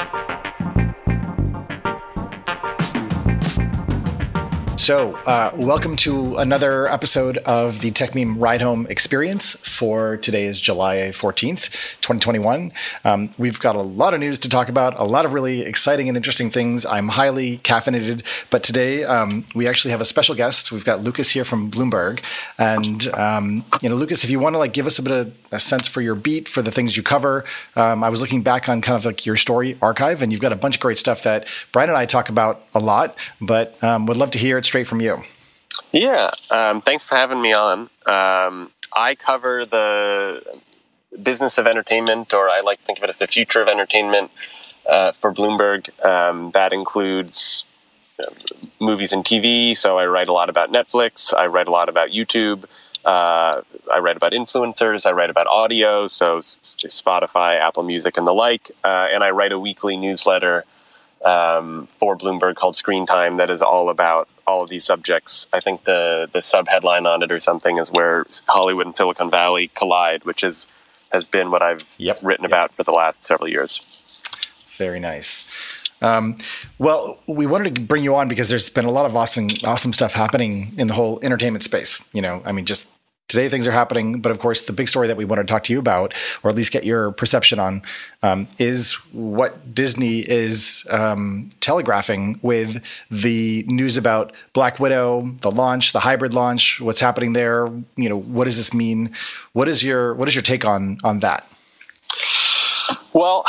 thank you So, uh, welcome to another episode of the Techmeme Ride Home Experience for today is July 14th, 2021. Um, we've got a lot of news to talk about, a lot of really exciting and interesting things. I'm highly caffeinated, but today um, we actually have a special guest. We've got Lucas here from Bloomberg. And, um, you know, Lucas, if you want to like give us a bit of a sense for your beat, for the things you cover, um, I was looking back on kind of like your story archive, and you've got a bunch of great stuff that Brian and I talk about a lot, but um, would love to hear it straight from you. Yeah, um, thanks for having me on. Um, I cover the business of entertainment, or I like to think of it as the future of entertainment uh, for Bloomberg. Um, that includes uh, movies and TV. So I write a lot about Netflix. I write a lot about YouTube. Uh, I write about influencers. I write about audio, so Spotify, Apple Music, and the like. Uh, and I write a weekly newsletter um, for Bloomberg called Screen Time that is all about all of these subjects. I think the the sub headline on it or something is where Hollywood and Silicon Valley collide, which is has been what I've yep, written yep. about for the last several years. Very nice. Um, well, we wanted to bring you on because there's been a lot of awesome, awesome stuff happening in the whole entertainment space. You know, I mean, just today things are happening, but of course, the big story that we wanted to talk to you about, or at least get your perception on, um, is what Disney is um, telegraphing with the news about Black Widow, the launch, the hybrid launch, what's happening there. You know, what does this mean? What is your what is your take on on that? Well,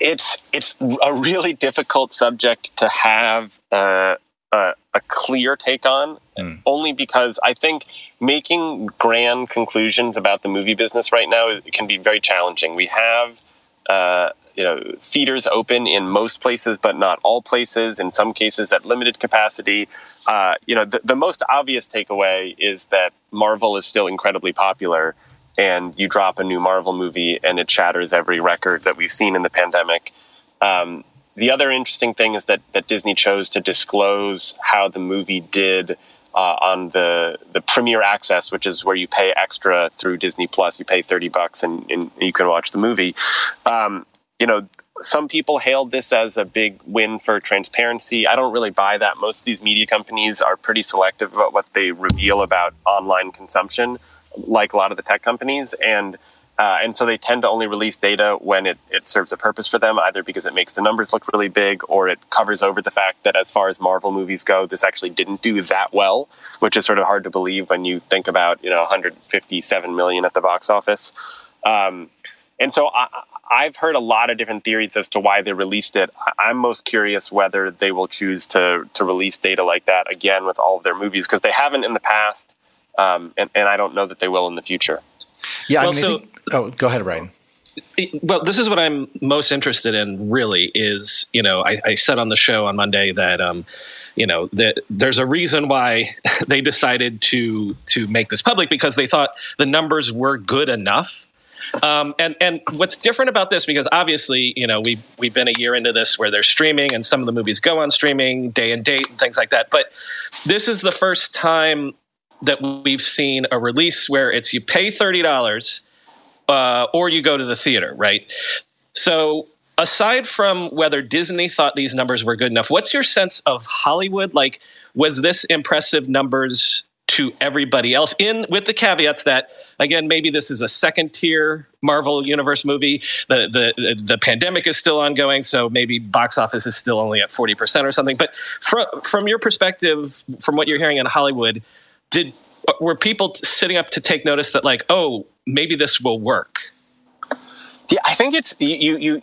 it's it's a really difficult subject to have. Uh, a, a clear take on, mm. only because I think making grand conclusions about the movie business right now can be very challenging. We have, uh, you know, theaters open in most places, but not all places. In some cases, at limited capacity. Uh, you know, the, the most obvious takeaway is that Marvel is still incredibly popular, and you drop a new Marvel movie, and it shatters every record that we've seen in the pandemic. Um, the other interesting thing is that that Disney chose to disclose how the movie did uh, on the the Premier Access, which is where you pay extra through Disney Plus. You pay thirty bucks and, and you can watch the movie. Um, you know, some people hailed this as a big win for transparency. I don't really buy that. Most of these media companies are pretty selective about what they reveal about online consumption, like a lot of the tech companies, and uh, and so they tend to only release data when it, it serves a purpose for them, either because it makes the numbers look really big or it covers over the fact that as far as Marvel movies go, this actually didn't do that well, which is sort of hard to believe when you think about, you know, 157 million at the box office. Um, and so I, I've heard a lot of different theories as to why they released it. I'm most curious whether they will choose to to release data like that again with all of their movies because they haven't in the past, um, and, and I don't know that they will in the future. Yeah, well, I mean, so, I think, oh, go ahead, Brian. Well, this is what I'm most interested in. Really, is you know, I, I said on the show on Monday that um, you know that there's a reason why they decided to to make this public because they thought the numbers were good enough. Um, and and what's different about this because obviously you know we we've, we've been a year into this where they're streaming and some of the movies go on streaming day and date and things like that. But this is the first time that we've seen a release where it's you pay thirty dollars uh, or you go to the theater, right? So aside from whether Disney thought these numbers were good enough, what's your sense of Hollywood? Like, was this impressive numbers to everybody else? In with the caveats that again, maybe this is a second tier Marvel Universe movie. The the the pandemic is still ongoing, so maybe box office is still only at forty percent or something. But from from your perspective, from what you're hearing in Hollywood, did uh, were people sitting up to take notice that like, oh, maybe this will work? Yeah, I think it's you you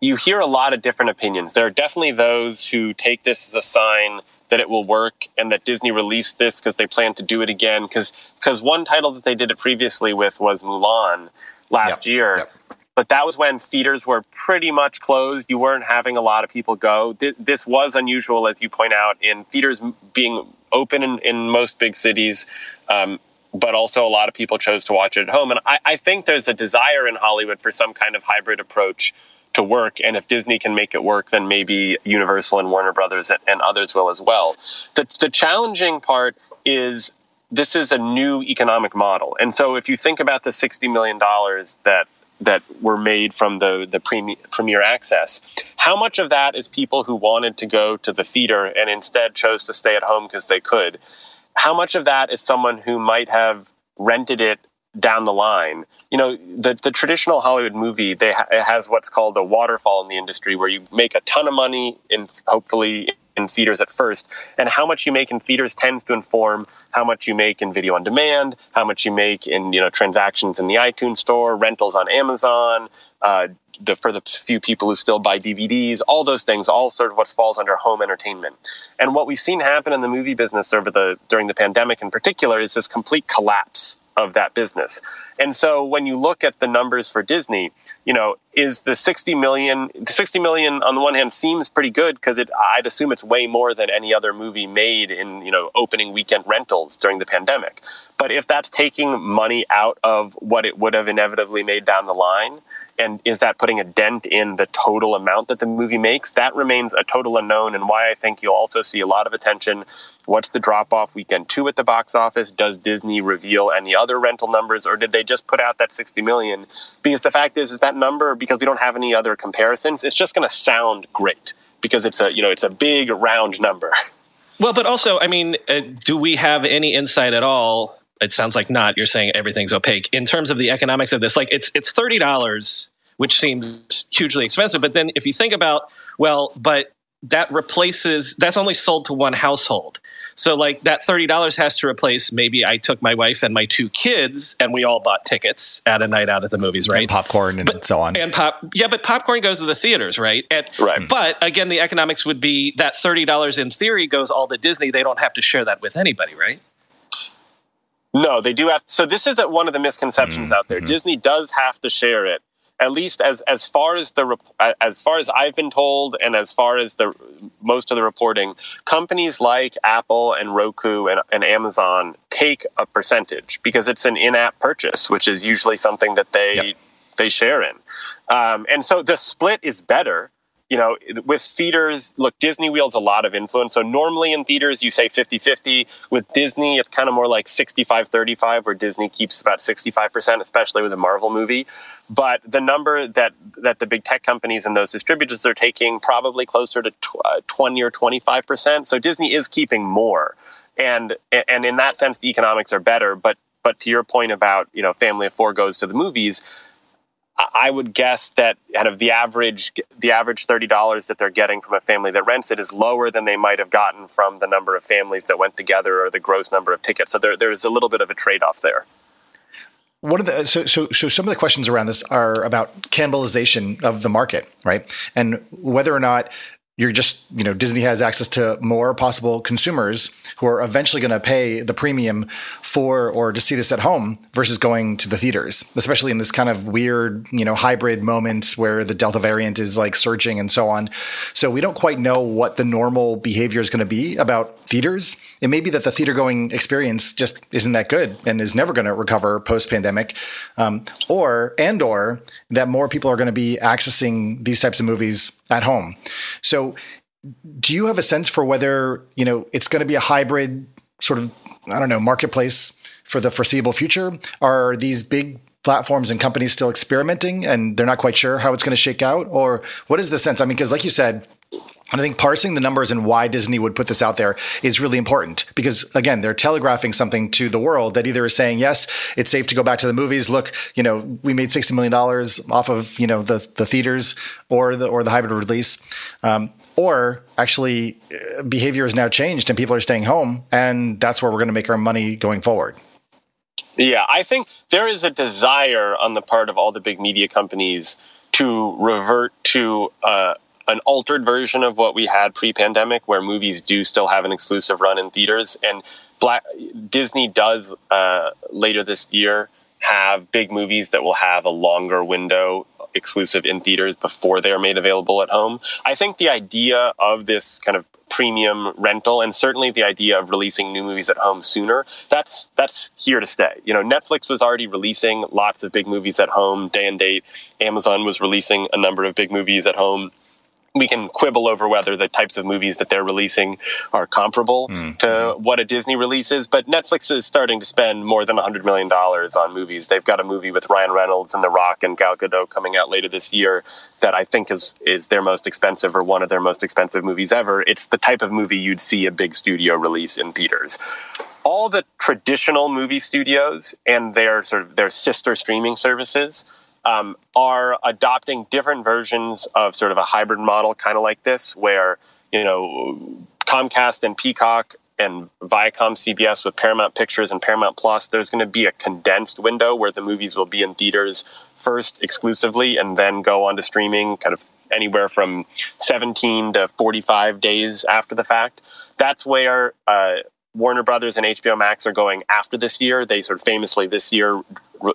you hear a lot of different opinions. There are definitely those who take this as a sign that it will work and that Disney released this because they plan to do it again. Because because one title that they did it previously with was Mulan last yep, year. Yep. But that was when theaters were pretty much closed. You weren't having a lot of people go. This was unusual, as you point out, in theaters being open in, in most big cities. Um, but also a lot of people chose to watch it at home. And I, I, think there's a desire in Hollywood for some kind of hybrid approach to work. And if Disney can make it work, then maybe Universal and Warner Brothers and, others will as well. The, the challenging part is this is a new economic model. And so if you think about the $60 million that that were made from the the premier, premier access. how much of that is people who wanted to go to the theater and instead chose to stay at home because they could? How much of that is someone who might have rented it down the line. You know, the, the traditional Hollywood movie, they ha- has what's called a waterfall in the industry where you make a ton of money in hopefully in theaters at first, and how much you make in theaters tends to inform how much you make in video on demand, how much you make in you know transactions in the iTunes store, rentals on Amazon, uh, the, for the few people who still buy DVDs, all those things, all sort of what falls under home entertainment. And what we've seen happen in the movie business over the during the pandemic in particular is this complete collapse of that business. And so when you look at the numbers for Disney, you know, is the 60 million 60 million on the one hand seems pretty good because it I'd assume it's way more than any other movie made in, you know, opening weekend rentals during the pandemic. But if that's taking money out of what it would have inevitably made down the line, and is that putting a dent in the total amount that the movie makes? That remains a total unknown, and why I think you'll also see a lot of attention. What's the drop off weekend two at the box office? Does Disney reveal any other rental numbers, or did they just put out that 60 million? Because the fact is, is that number, because we don't have any other comparisons, it's just going to sound great because it's a, you know, it's a big round number. Well, but also, I mean, uh, do we have any insight at all it sounds like not. You're saying everything's opaque in terms of the economics of this. Like it's it's thirty dollars, which seems hugely expensive. But then if you think about well, but that replaces that's only sold to one household. So like that thirty dollars has to replace maybe I took my wife and my two kids and we all bought tickets at a night out at the movies, right? And popcorn and but, so on. And pop yeah, but popcorn goes to the theaters, right? And, right. But again, the economics would be that thirty dollars in theory goes all to Disney. They don't have to share that with anybody, right? No, they do have. So this is one of the misconceptions mm-hmm. out there. Mm-hmm. Disney does have to share it, at least as as far as the as far as I've been told, and as far as the most of the reporting. Companies like Apple and Roku and, and Amazon take a percentage because it's an in-app purchase, which is usually something that they yep. they share in, um, and so the split is better you know, with theaters, look, Disney wields a lot of influence. So normally in theaters, you say 50 50. With Disney, it's kind of more like 65 35, where Disney keeps about 65%, especially with a Marvel movie. But the number that, that the big tech companies and those distributors are taking, probably closer to uh, 20 or 25%. So Disney is keeping more. And, and in that sense, the economics are better. But, but to your point about, you know, family of four goes to the movies, I would guess that out of the average the average thirty dollars that they're getting from a family that rents it is lower than they might have gotten from the number of families that went together or the gross number of tickets. So there there's a little bit of a trade off there. What are the so so so some of the questions around this are about cannibalization of the market, right? And whether or not you're just you know disney has access to more possible consumers who are eventually going to pay the premium for or to see this at home versus going to the theaters especially in this kind of weird you know hybrid moment where the delta variant is like surging and so on so we don't quite know what the normal behavior is going to be about theaters it may be that the theater going experience just isn't that good and is never going to recover post pandemic um, or and or that more people are going to be accessing these types of movies at home. So, do you have a sense for whether you know it's going to be a hybrid sort of I don't know marketplace for the foreseeable future? Are these big platforms and companies still experimenting and they're not quite sure how it's going to shake out, or what is the sense? I mean, because like you said, and I think parsing the numbers and why Disney would put this out there is really important because again, they're telegraphing something to the world that either is saying, yes, it's safe to go back to the movies. Look, you know, we made $60 million off of, you know, the, the theaters or the, or the hybrid release. Um, or actually uh, behavior has now changed and people are staying home and that's where we're going to make our money going forward. Yeah, I think there is a desire on the part of all the big media companies to revert to uh, an altered version of what we had pre-pandemic, where movies do still have an exclusive run in theaters, and Black Disney does uh, later this year have big movies that will have a longer window exclusive in theaters before they are made available at home. I think the idea of this kind of premium rental and certainly the idea of releasing new movies at home sooner that's that's here to stay. You know netflix was already releasing lots of big movies at home. Day and date amazon was releasing a number of big movies at home we can quibble over whether the types of movies that they're releasing are comparable mm-hmm. to what a Disney releases. But Netflix is starting to spend more than $100 million on movies. They've got a movie with Ryan Reynolds and The Rock and Gal Gadot coming out later this year that I think is, is their most expensive or one of their most expensive movies ever. It's the type of movie you'd see a big studio release in theaters. All the traditional movie studios and their sort of their sister streaming services – um, are adopting different versions of sort of a hybrid model, kind of like this, where you know Comcast and Peacock and Viacom CBS with Paramount Pictures and Paramount Plus, there's going to be a condensed window where the movies will be in theaters first exclusively and then go on to streaming kind of anywhere from 17 to 45 days after the fact. That's where uh, Warner Brothers and HBO Max are going after this year. They sort of famously this year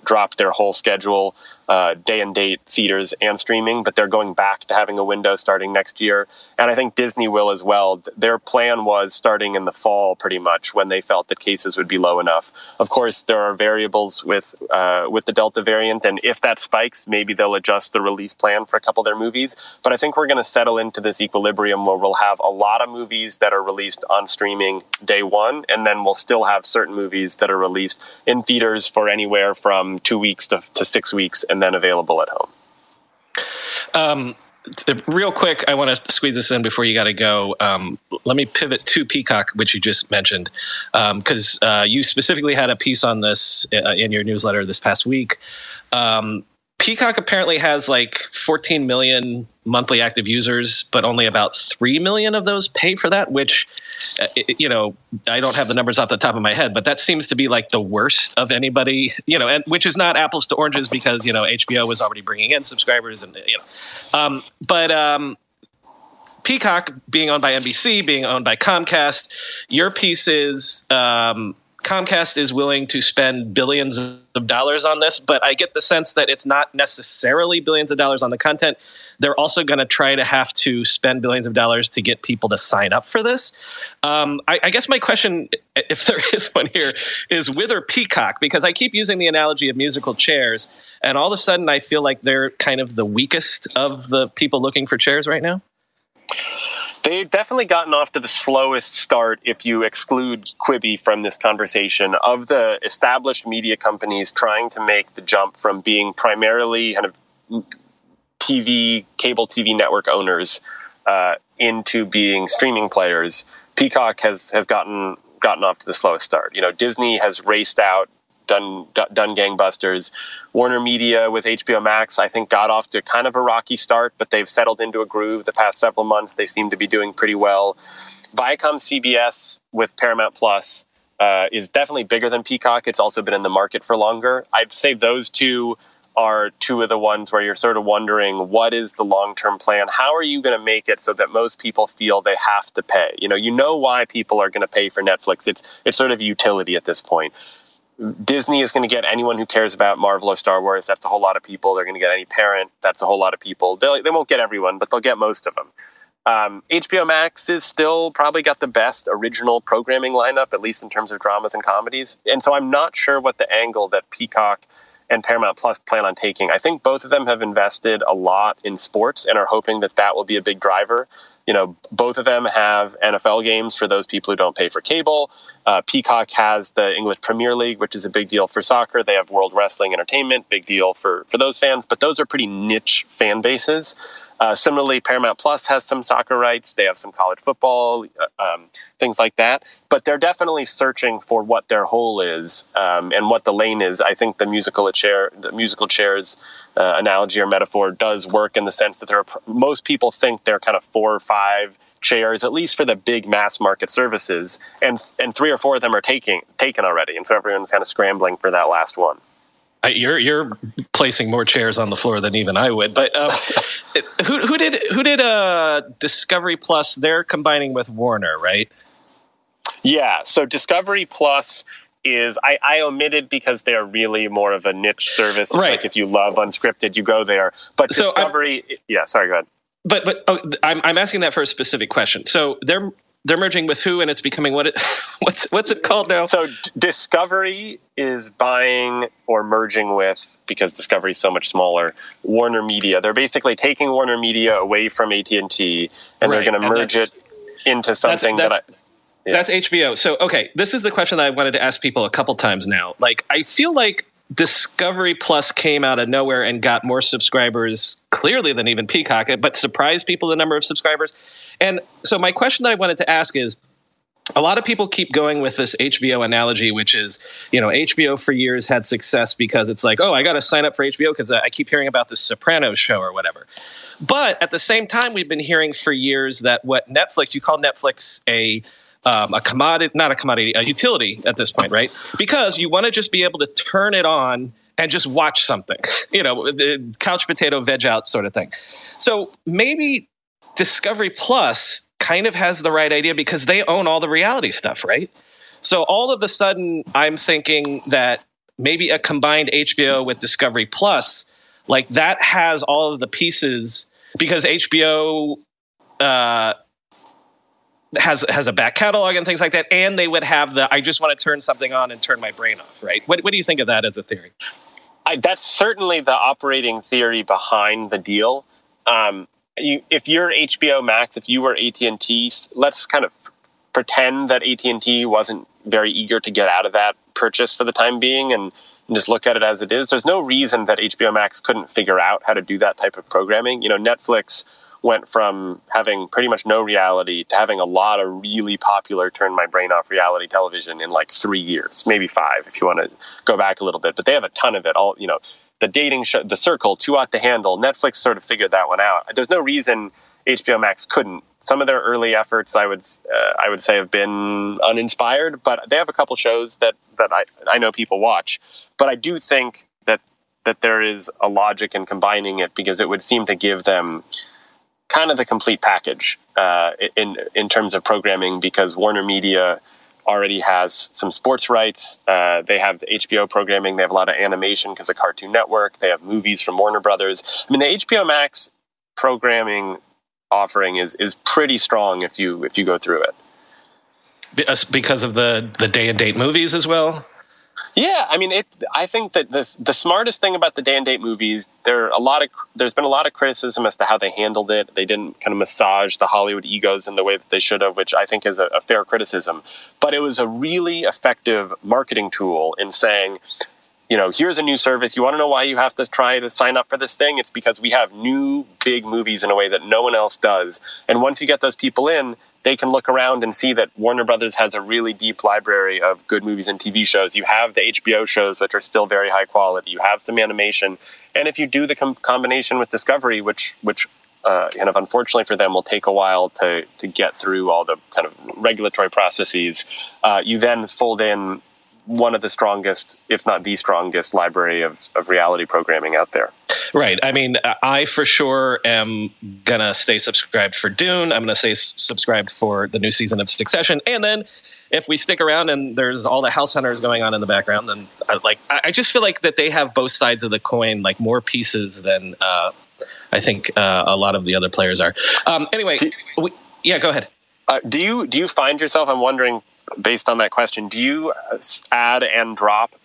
dropped their whole schedule uh, day and date theaters and streaming, but they're going back to having a window starting next year. And I think Disney will as well. Their plan was starting in the fall, pretty much, when they felt that cases would be low enough. Of course, there are variables with uh, with the Delta variant, and if that spikes, maybe they'll adjust the release plan for a couple of their movies. But I think we're going to settle into this equilibrium where we'll have a lot of movies that are released on streaming day one, and then we'll still have certain movies that are released in theaters for anywhere from two weeks to, to six weeks, and and then available at home. Um, real quick, I want to squeeze this in before you got to go. Um, let me pivot to Peacock, which you just mentioned, because um, uh, you specifically had a piece on this uh, in your newsletter this past week. Um, Peacock apparently has like 14 million monthly active users, but only about 3 million of those pay for that, which, uh, you know, I don't have the numbers off the top of my head, but that seems to be like the worst of anybody, you know, and which is not apples to oranges because, you know, HBO was already bringing in subscribers and, you know, um, but, um, Peacock being owned by NBC, being owned by Comcast, your piece is, um, Comcast is willing to spend billions of dollars on this, but I get the sense that it's not necessarily billions of dollars on the content. They're also going to try to have to spend billions of dollars to get people to sign up for this. Um, I, I, guess my question, if there is one here, is with or Peacock, because I keep using the analogy of musical chairs, and all of a sudden I feel like they're kind of the weakest of the people looking for chairs right now. They've definitely gotten off to the slowest start if you exclude Quibi from this conversation. Of the established media companies trying to make the jump from being primarily kind of TV, cable TV network owners uh, into being streaming players, Peacock has has gotten gotten off to the slowest start. You know, Disney has raced out done done gangbusters. Warner Media with HBO Max, I think, got off to kind of a rocky start, but they've settled into a groove the past several months. They seem to be doing pretty well. Viacom CBS with Paramount Plus uh, is definitely bigger than Peacock. It's also been in the market for longer. I'd say those two are two of the ones where you're sort of wondering what is the long-term plan how are you going to make it so that most people feel they have to pay you know you know why people are going to pay for netflix it's it's sort of utility at this point Disney is going to get anyone who cares about Marvel or Star Wars. That's a whole lot of people. They're going to get any parent. That's a whole lot of people. They'll, they won't get everyone, but they'll get most of them. Um, HBO Max is still probably got the best original programming lineup, at least in terms of dramas and comedies. And so I'm not sure what the angle that Peacock and Paramount Plus plan on taking. I think both of them have invested a lot in sports and are hoping that that will be a big driver you know, both of them have NFL games for those people who don't pay for cable. Uh, Peacock has the English Premier League, which is a big deal for soccer. They have World Wrestling Entertainment, big deal for for those fans. But those are pretty niche fan bases. Uh, similarly, Paramount Plus has some soccer rights. They have some college football, uh, um, things like that. But they're definitely searching for what their hole is um, and what the lane is. I think the musical chair, the musical chairs uh, analogy or metaphor does work in the sense that there are most people think they're kind of four or five chairs, at least for the big mass market services, and and three or four of them are taking taken already, and so everyone's kind of scrambling for that last one you're you're placing more chairs on the floor than even I would. But uh, who who did who did uh, Discovery Plus? They're combining with Warner, right? Yeah. So Discovery Plus is I, I omitted because they're really more of a niche service. It's right. Like if you love unscripted, you go there. But Discovery, so yeah. Sorry, go ahead. But but oh, I'm I'm asking that for a specific question. So they're they're merging with who, and it's becoming what it what's what's it called now? So Discovery is buying or merging with because Discovery is so much smaller. Warner Media. They're basically taking Warner Media away from AT and T, and they're going to merge it into something that's, that's, that. I, yeah. That's HBO. So okay, this is the question that I wanted to ask people a couple times now. Like, I feel like Discovery Plus came out of nowhere and got more subscribers clearly than even Peacock, but surprised people the number of subscribers. And so my question that I wanted to ask is a lot of people keep going with this HBO analogy, which is, you know, HBO for years had success because it's like, oh, I got to sign up for HBO because I keep hearing about the Sopranos show or whatever. But at the same time, we've been hearing for years that what Netflix, you call Netflix a um, a commodity, not a commodity, a utility at this point, right? Because you want to just be able to turn it on and just watch something, you know, the couch potato veg out sort of thing. So maybe Discovery Plus kind of has the right idea because they own all the reality stuff, right? So all of a sudden, I'm thinking that maybe a combined HBO with Discovery Plus, like that has all of the pieces because HBO uh, has has a back catalog and things like that, and they would have the I just want to turn something on and turn my brain off, right? What, what do you think of that as a theory? I, that's certainly the operating theory behind the deal. Um, you, if you're HBO Max, if you were AT and T, let's kind of pretend that AT and T wasn't very eager to get out of that purchase for the time being, and, and just look at it as it is. There's no reason that HBO Max couldn't figure out how to do that type of programming. You know, Netflix went from having pretty much no reality to having a lot of really popular turn my brain off reality television in like three years, maybe five if you want to go back a little bit. But they have a ton of it. All you know, the dating show, The Circle, Too Hot to Handle. Netflix sort of figured that one out. There's no reason HBO Max couldn't. Some of their early efforts, I would, uh, I would say, have been uninspired, but they have a couple shows that that I, I know people watch. But I do think that that there is a logic in combining it because it would seem to give them kind of the complete package uh, in in terms of programming because Warner Media already has some sports rights. Uh, they have the HBO programming. They have a lot of animation because of Cartoon Network. They have movies from Warner Brothers. I mean, the HBO Max programming offering is is pretty strong if you if you go through it. Because of the the day and date movies as well. Yeah, I mean, it. I think that the the smartest thing about the day and date movies, there a lot of there's been a lot of criticism as to how they handled it. They didn't kind of massage the Hollywood egos in the way that they should have, which I think is a, a fair criticism. But it was a really effective marketing tool in saying, you know, here's a new service. You want to know why you have to try to sign up for this thing? It's because we have new big movies in a way that no one else does. And once you get those people in, they can look around and see that Warner Brothers has a really deep library of good movies and TV shows. You have the HBO shows, which are still very high quality. You have some animation, and if you do the com- combination with Discovery, which which uh, kind of unfortunately for them will take a while to to get through all the kind of regulatory processes, uh, you then fold in one of the strongest, if not the strongest, library of, of reality programming out there. Right. I mean, I for sure am gonna stay subscribed for Dune. I'm gonna stay subscribed for the new season of Succession, and then if we stick around and there's all the House Hunters going on in the background, then I, like I just feel like that they have both sides of the coin, like more pieces than uh, I think uh, a lot of the other players are. Um, anyway, do, we, yeah, go ahead. Uh, do you do you find yourself? I'm wondering based on that question, do you uh, add and drop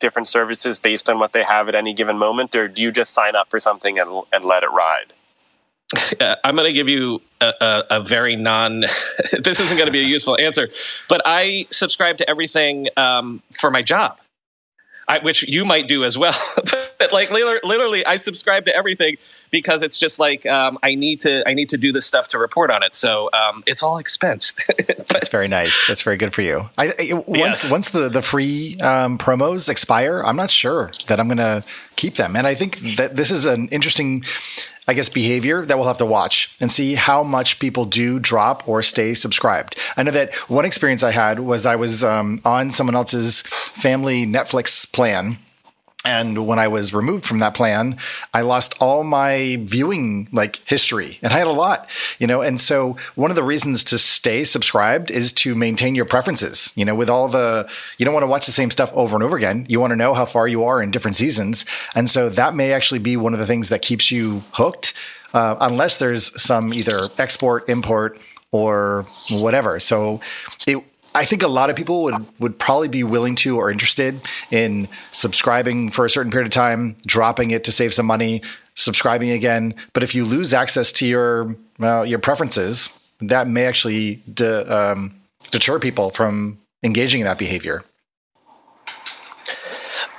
different services based on what they have at any given moment, or do you just sign up for something and, and let it ride? Uh, I'm going to give you a, a, a very non. this isn't going to be a useful answer, but I subscribe to everything um, for my job. I, which you might do as well. but like literally, I subscribe to everything because it's just like um, I need to I need to do this stuff to report on it. So um, it's all expensed. That's very nice. That's very good for you. I, once yes. once the the free um, promos expire, I'm not sure that I'm going to keep them. And I think that this is an interesting I guess, behavior that we'll have to watch and see how much people do drop or stay subscribed. I know that one experience I had was I was um, on someone else's family Netflix plan and when I was removed from that plan, I lost all my viewing like history and I had a lot, you know. And so one of the reasons to stay subscribed is to maintain your preferences, you know, with all the, you don't want to watch the same stuff over and over again. You want to know how far you are in different seasons. And so that may actually be one of the things that keeps you hooked, uh, unless there's some either export, import, or whatever. So it I think a lot of people would would probably be willing to or interested in subscribing for a certain period of time, dropping it to save some money, subscribing again. But if you lose access to your your preferences, that may actually de, um, deter people from engaging in that behavior.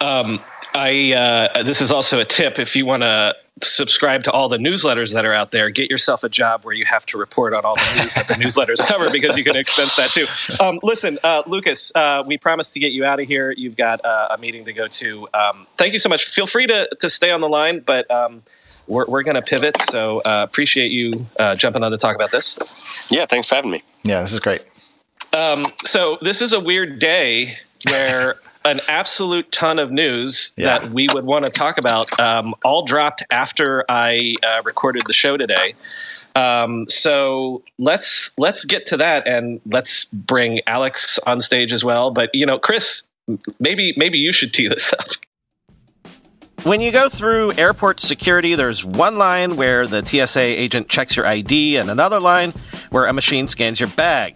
Um, I uh, this is also a tip if you want to subscribe to all the newsletters that are out there. Get yourself a job where you have to report on all the news that the newsletters cover because you can expense that too. Um, listen, uh, Lucas, uh, we promised to get you out of here. You've got uh, a meeting to go to. Um, thank you so much. Feel free to to stay on the line, but. Um, we're, we're going to pivot, so uh, appreciate you uh, jumping on to talk about this. Yeah, thanks for having me. Yeah, this is great. Um, so this is a weird day where an absolute ton of news yeah. that we would want to talk about um, all dropped after I uh, recorded the show today. Um, so let's let's get to that and let's bring Alex on stage as well. But you know, Chris, maybe maybe you should tee this up. When you go through airport security, there's one line where the TSA agent checks your ID and another line where a machine scans your bag.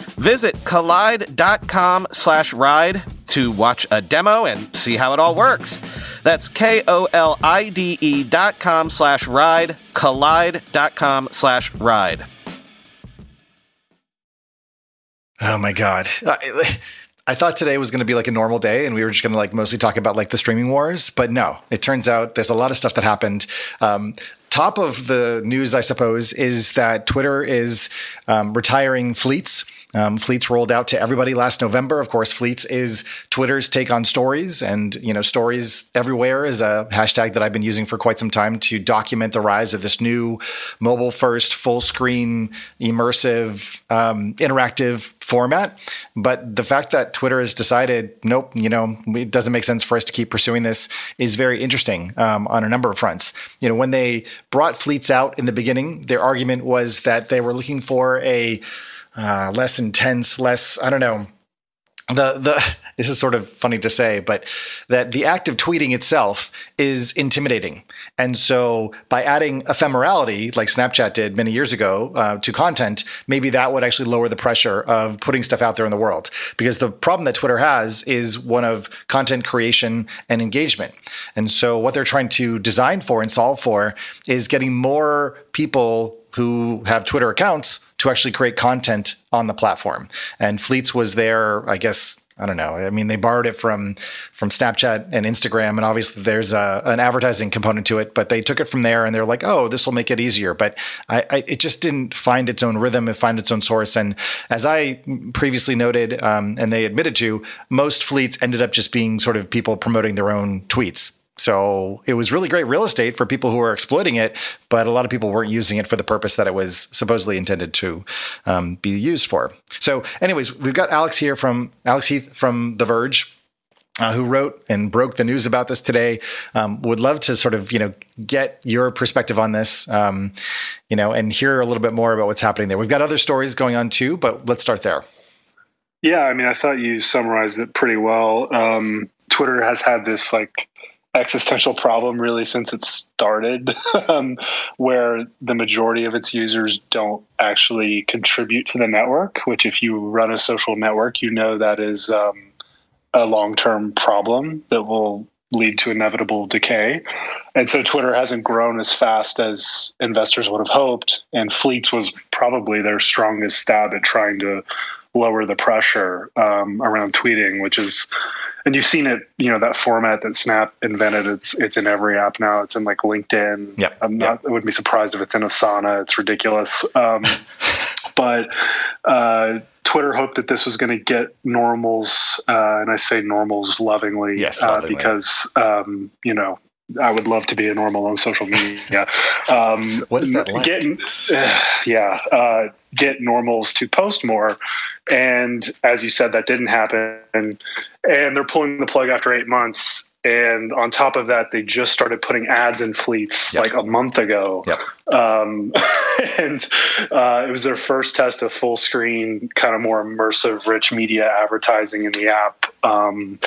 Visit kolide.com slash ride to watch a demo and see how it all works. That's K-O-L-I-D-E dot com slash ride, kolide.com slash ride. Oh my God. I, I thought today was going to be like a normal day and we were just going to like mostly talk about like the streaming wars, but no, it turns out there's a lot of stuff that happened. Um, top of the news, I suppose, is that Twitter is um, retiring fleets. Um, Fleets rolled out to everybody last November. Of course, Fleets is Twitter's take on stories, and you know, stories everywhere is a hashtag that I've been using for quite some time to document the rise of this new mobile-first, full-screen, immersive, um, interactive format. But the fact that Twitter has decided, nope, you know, it doesn't make sense for us to keep pursuing this is very interesting um, on a number of fronts. You know, when they brought Fleets out in the beginning, their argument was that they were looking for a uh, less intense, less I don't know. The the this is sort of funny to say, but that the act of tweeting itself is intimidating, and so by adding ephemerality, like Snapchat did many years ago, uh, to content, maybe that would actually lower the pressure of putting stuff out there in the world. Because the problem that Twitter has is one of content creation and engagement, and so what they're trying to design for and solve for is getting more people who have Twitter accounts to actually create content on the platform. And Fleets was there, I guess, I don't know. I mean, they borrowed it from from Snapchat and Instagram, and obviously there's a, an advertising component to it. But they took it from there, and they're like, "Oh, this will make it easier." But I, I, it just didn't find its own rhythm, and find its own source. And as I previously noted, um, and they admitted to, most fleets ended up just being sort of people promoting their own tweets so it was really great real estate for people who were exploiting it, but a lot of people weren't using it for the purpose that it was supposedly intended to um, be used for. So, anyways, we've got Alex here from Alex Heath from The Verge. Uh, who wrote and broke the news about this today? Um, would love to sort of you know get your perspective on this, um, you know, and hear a little bit more about what's happening there. We've got other stories going on too, but let's start there. Yeah, I mean, I thought you summarized it pretty well. Um, Twitter has had this like existential problem really since it started, um, where the majority of its users don't actually contribute to the network. Which, if you run a social network, you know that is um, a long term problem that will lead to inevitable decay. And so Twitter hasn't grown as fast as investors would have hoped. And Fleets was probably their strongest stab at trying to lower the pressure um, around tweeting, which is and you've seen it, you know, that format that Snap invented. It's it's in every app now. It's in like LinkedIn. Yep. I'm not. Yep. I wouldn't be surprised if it's in Asana. It's ridiculous. Um, but uh, Twitter hoped that this was going to get normals, uh, and I say normals lovingly, yes, lovingly. Uh, because um, you know I would love to be a normal on social media. Um, what is that like? Getting, uh, yeah, uh, get normals to post more, and as you said, that didn't happen, and, they're pulling the plug after eight months. And on top of that, they just started putting ads in fleets yep. like a month ago. Yep. Um, and uh, it was their first test of full screen, kind of more immersive, rich media advertising in the app, um,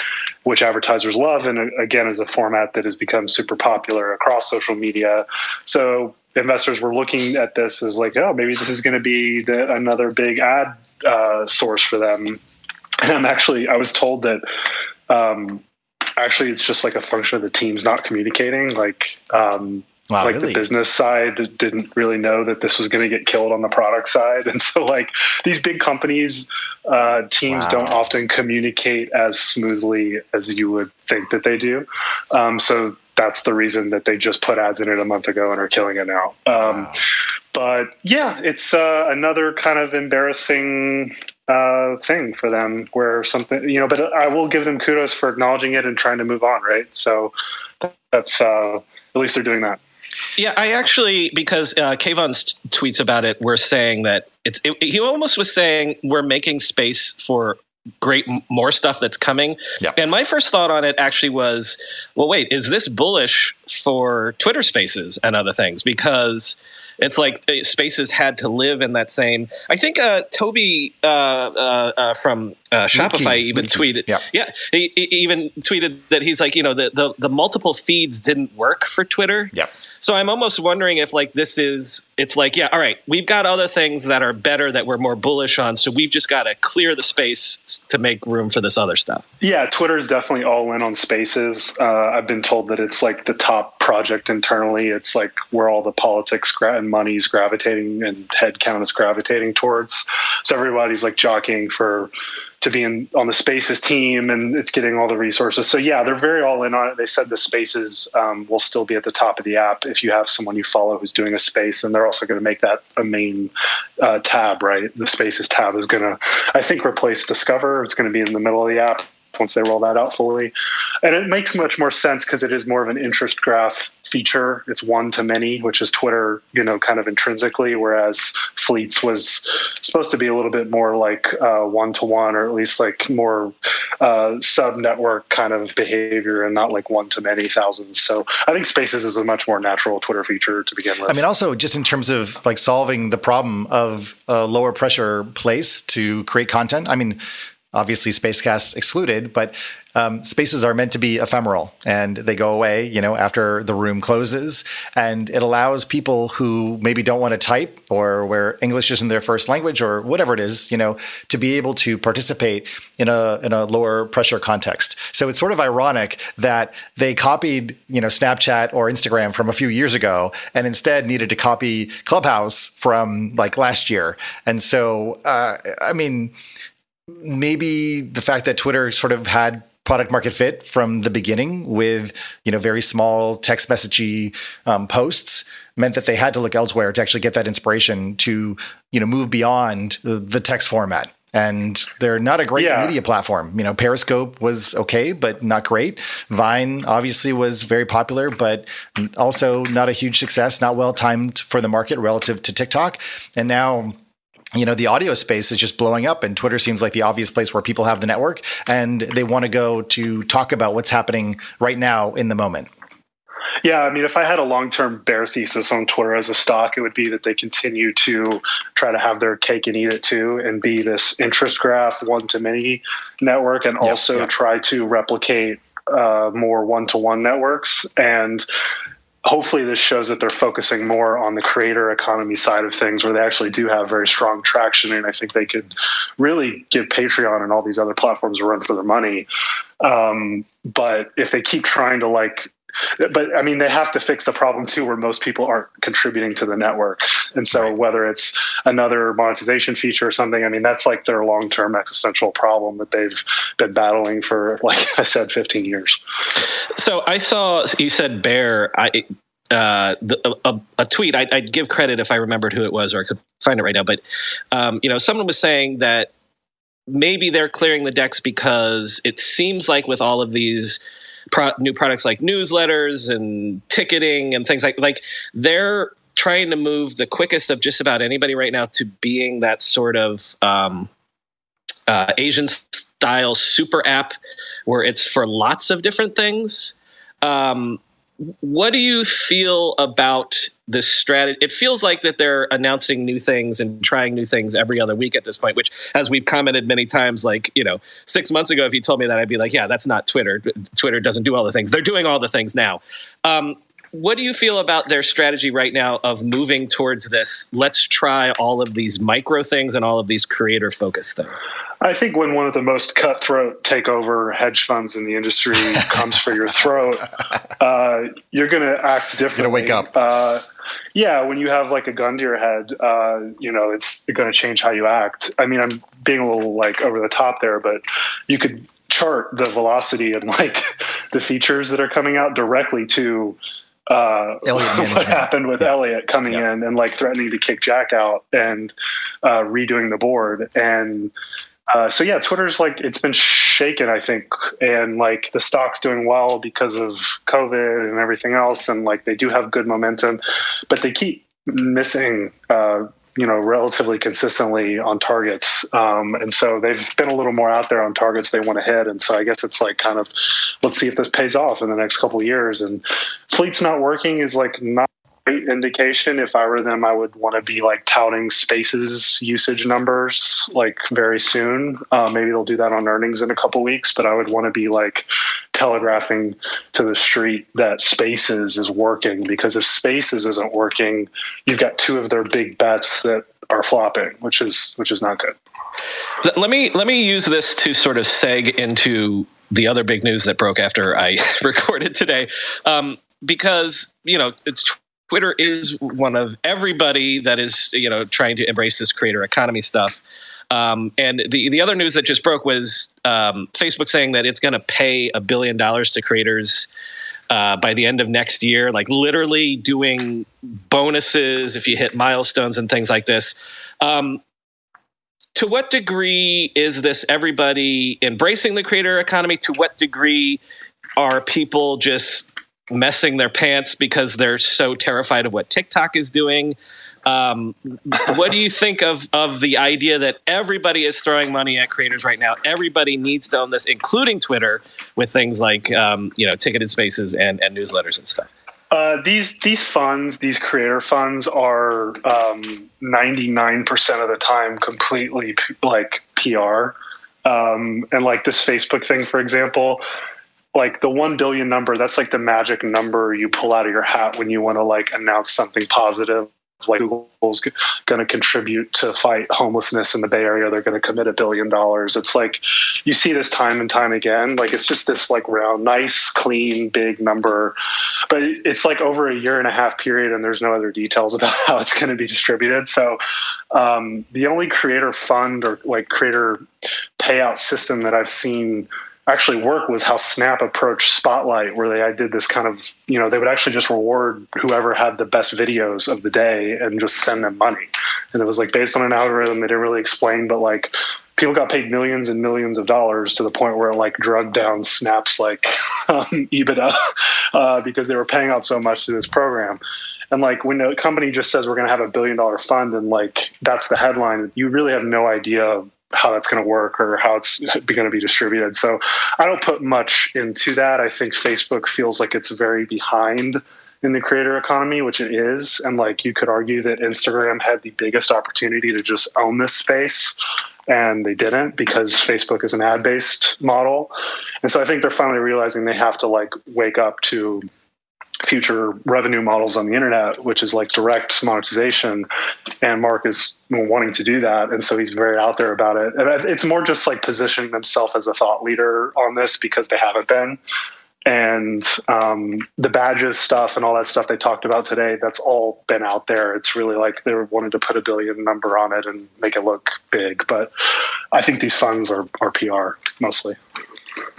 which advertisers love. And uh, again, is a format that has become super popular across social media. So investors were looking at this as like, oh, maybe this is going to be the, another big ad uh, source for them. And I'm actually, I was told that. Um, actually it's just like a function of the teams not communicating like um, wow, like really? the business side didn't really know that this was going to get killed on the product side and so like these big companies uh, teams wow. don't often communicate as smoothly as you would think that they do um, so that's the reason that they just put ads in it a month ago and are killing it now. Um, wow. but yeah it's uh, another kind of embarrassing uh, thing for them where something you know but i will give them kudos for acknowledging it and trying to move on right? So that's uh, at least they're doing that. Yeah i actually because uh, Kayvon's tweets about it were saying that it's it, he almost was saying we're making space for great more stuff that's coming yeah. and my first thought on it actually was well wait is this bullish for twitter spaces and other things because it's like uh, spaces had to live in that same. I think uh, Tobi uh, uh, uh from uh, Shopify even tweeted. Yeah, yeah he, he, even tweeted that he's like, you know, the, the the multiple feeds didn't work for Twitter. Yeah. So I'm almost wondering if like this is. It's like, yeah, all right, we've got other things that are better that we're more bullish on. So we've just got to clear the space to make room for this other stuff. Yeah, Twitter is definitely all in on spaces. I've been told that it's like the top project internally. It's like where all the politics and money's gravitating and headcount is gravitating towards. So everybody's like jockeying for to be in on the spaces team and it's getting all the resources. So yeah they're very all in on it. They said the spaces um, will still be at the top of the app if you have someone you follow who's doing a space and they're also going to make that a main uh, tab right? The spaces tab is going to i think replace discover. It's going to be in the middle of the app once they roll that out fully. And it makes much more sense because it is more of an interest graph feature. It's one to many, which is Twitter, you know, kind of intrinsically, whereas Fleets was supposed to be a little bit more like one to one, or at least like more uh, sub network kind of behavior and not like one to many thousands. So I think Spaces is a much more natural Twitter feature to begin with. I mean, also just in terms of like solving the problem of a lower pressure place to create content. I mean, obviously Spacecast excluded, but um, spaces are meant to be ephemeral and they go away, you know, after the room closes. And it allows people who maybe don't want to type or where English isn't their first language or whatever it is, you know, to be able to participate in a in a lower pressure context. So it's sort of ironic that they copied, you know, Snapchat or Instagram from a few years ago and instead needed to copy Clubhouse from like last year. And so, uh, I mean, maybe the fact that Twitter sort of had product market fit from the beginning with you know very small text messagey um, posts meant that they had to look elsewhere to actually get that inspiration to you know move beyond the, the text format and they're not a great yeah. media platform. You know, Periscope was okay, but not great. Vine obviously was very popular, but also not a huge success, not well timed for the market relative to TikTok. And now you know the audio space is just blowing up and twitter seems like the obvious place where people have the network and they want to go to talk about what's happening right now in the moment yeah, I mean, if I had a long term bear thesis on Twitter as a stock, it would be that they continue to try to have their cake and eat it too, and be this interest graph one to many network, and also try to replicate uh, more one to one networks. And hopefully this shows that they're focusing more on the creator economy side of things where they actually do have very strong traction and i think they could really give patreon and all these other platforms a run for their money. Um, but if they keep trying to like but I mean, they have to fix the problem too, where most people aren't contributing to the network. And so, right. whether it's another monetization feature or something, I mean, that's like their long term existential problem that they've been battling for, like I said, 15 years. So, I saw you said Bear. I, uh, the, a, a, tweet. I, would give credit if I remembered who it was, or I could find it right now. But um, you know, someone was saying that maybe they're clearing the decks because it seems like with all of these pro- new products like newsletters and ticketing and things like like they're trying to move the quickest of just about anybody right now to being that sort of um, uh, Asian style super app where it's for lots of different things. Um, what do you feel about this strategy? It feels like that they're announcing new things and trying new things every other week at this point, which, as we've commented many times, like, you know, six months ago, if you told me that, I'd be like, yeah, that's not Twitter. Twitter doesn't do all the things. They're doing all the things now. Um, what do you feel about their strategy right now of moving towards this? Let's try all of these micro things and all of these creator focused things. I think when one of the most cutthroat takeover hedge funds in the industry comes for your throat, uh, you're going to act differently. You're going to wake up. Uh, yeah, when you have like a gun to your head, uh, you know, it's going to change how you act. I mean, I'm being a little like over the top there, but you could chart the velocity and like the features that are coming out directly to uh, what happened with yeah. Elliott coming yeah. in and like threatening to kick Jack out and uh, redoing the board. And uh, so yeah, Twitter's like it's been shaken, I think, and like the stock's doing well because of COVID and everything else, and like they do have good momentum, but they keep missing. Uh, you know, relatively consistently on targets, um, and so they've been a little more out there on targets they want to hit. And so I guess it's like kind of, let's see if this pays off in the next couple years. And fleet's not working is like not great indication. If I were them, I would want to be like touting spaces usage numbers like very soon. Uh, maybe they'll do that on earnings in a couple weeks, but I would want to be like telegraphing to the street that spaces is working because if spaces isn't working, you've got two of their big bets that are flopping, which is which is not good. Let me let me use this to sort of seg into the other big news that broke after I recorded today. Um, because you know it's Twitter is one of everybody that is you know trying to embrace this creator economy stuff. Um, and the the other news that just broke was um, Facebook saying that it's going to pay a billion dollars to creators uh, by the end of next year, like literally doing bonuses if you hit milestones and things like this. Um, to what degree is this everybody embracing the creator economy? To what degree are people just messing their pants because they're so terrified of what TikTok is doing. Um, what do you think of of the idea that everybody is throwing money at creators right now? Everybody needs to own this, including Twitter, with things like um, you know ticketed spaces and, and newsletters and stuff. Uh, these these funds, these creator funds, are um, ninety nine percent of the time completely p- like PR, um, and like this Facebook thing, for example like the 1 billion number that's like the magic number you pull out of your hat when you want to like announce something positive like Google's going to contribute to fight homelessness in the Bay Area. They're going to commit a billion dollars. It's like you see this time and time again. Like it's just this like round, nice, clean, big number, but it's like over a year and a half period, and there's no other details about how it's going to be distributed. So um, the only creator fund or like creator payout system that I've seen actually work was how Snap approached Spotlight, where they I did this kind of you know they would actually just reward whoever had the best videos of the day and just send them money, and it was like based on an algorithm they didn't really explain, but like people got paid millions and millions of dollars to the point where it like drug down Snap's like um, EBITDA uh, because they were paying out so much to this program. And like when a company just says we're going to have a billion dollar fund and like that's the headline, you really have no idea how that's going to work or how it's going to be distributed. So I don't put much into that. I think Facebook feels like it's very behind in the creator economy, which it is. And like you could argue that Instagram had the biggest opportunity to just own this space and they didn't because Facebook is an ad based model. And so I think they're finally realizing they have to like wake up to future revenue models on the internet, which is like direct monetization. And Mark is wanting to do that. And so he's very out there about it. And it's more just like positioning themselves as a thought leader on this because they haven't been. and um, the badges stuff and all that stuff they talked about today that's all been out there it's really like they wanted to put a billion number on it and make it look big but i think these funds are, are pr mostly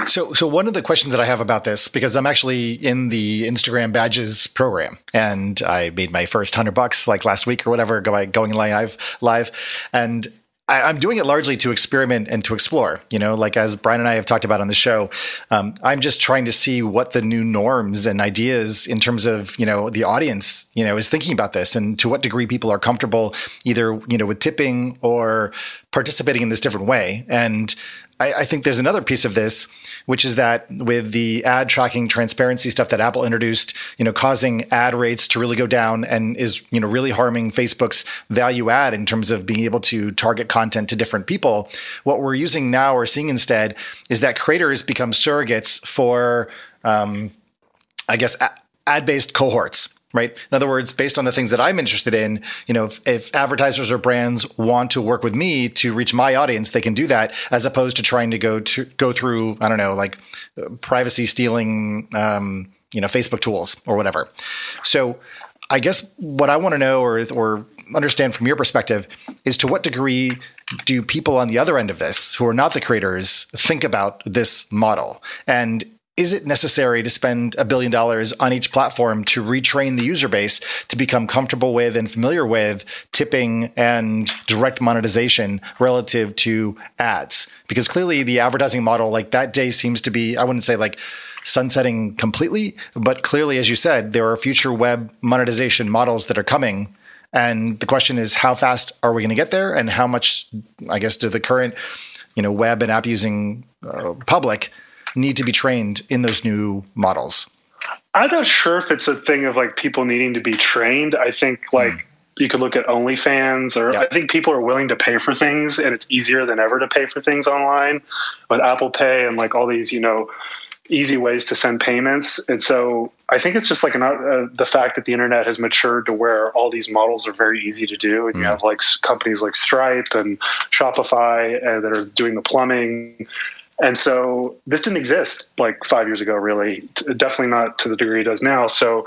so, so one of the questions that I have about this, because I'm actually in the Instagram badges program, and I made my first hundred bucks like last week or whatever, going live, live, and I, am doing it largely to experiment and to explore. You know, like as Brian and I have talked about on the show, um, I'm just trying to see what the new norms and ideas in terms of you know the audience you know is thinking about this and to what degree people are comfortable either you know with tipping or participating in this different way. And I, I, think there's another piece of this, which is that with the ad tracking transparency stuff that Apple introduced, you know, causing ad rates to really go down and is, you know, really harming Facebook's value add in terms of being able to target content to different people. What we're using now or seeing instead is that creators become surrogates for, um, I guess, ad based cohorts right? In other words, based on the things that I'm interested in, you know, if, if, advertisers or brands want to work with me to reach my audience, they can do that as opposed to trying to go to go through, I don't know, like privacy stealing, um, you know, Facebook tools or whatever. So, I guess what I want to know or or understand from your perspective is to what degree do people on the other end of this who are not the creators think about this model and is it necessary to spend a billion dollars on each platform to retrain the user base to become comfortable with and familiar with tipping and direct monetization relative to ads? Because clearly the advertising model, like that day seems to be, I wouldn't say like sunsetting completely, but clearly, as you said, there are future web monetization models that are coming. And the question is, how fast are we going to get there? And how much, I guess, do the current, you know, web and app using uh, public need to be trained in those new models? I'm not sure if it's a thing of like people needing to be trained. I think like mm. you could look at OnlyFans, or yeah. I think people are willing to pay for things, and it's easier than ever to pay for things online with Apple Pay and like all these, you know, easy ways to send payments. And so I think it's just like an, uh, the fact that the internet has matured to where all these models are very easy to do. And mm. you have like companies like Stripe and Shopify uh, that are doing the plumbing and so this didn't exist like five years ago, really. Definitely not to the degree it does now. So,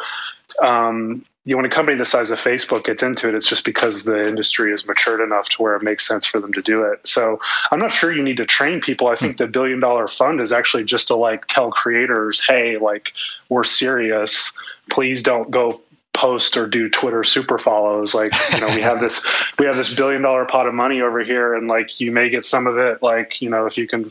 um, you know, when a company the size of Facebook gets into it, it's just because the industry is matured enough to where it makes sense for them to do it. So I'm not sure you need to train people. I think the billion dollar fund is actually just to like tell creators, hey, like we're serious. Please don't go post or do Twitter super follows. Like, you know, we have this we have this billion dollar pot of money over here, and like you may get some of it. Like, you know, if you can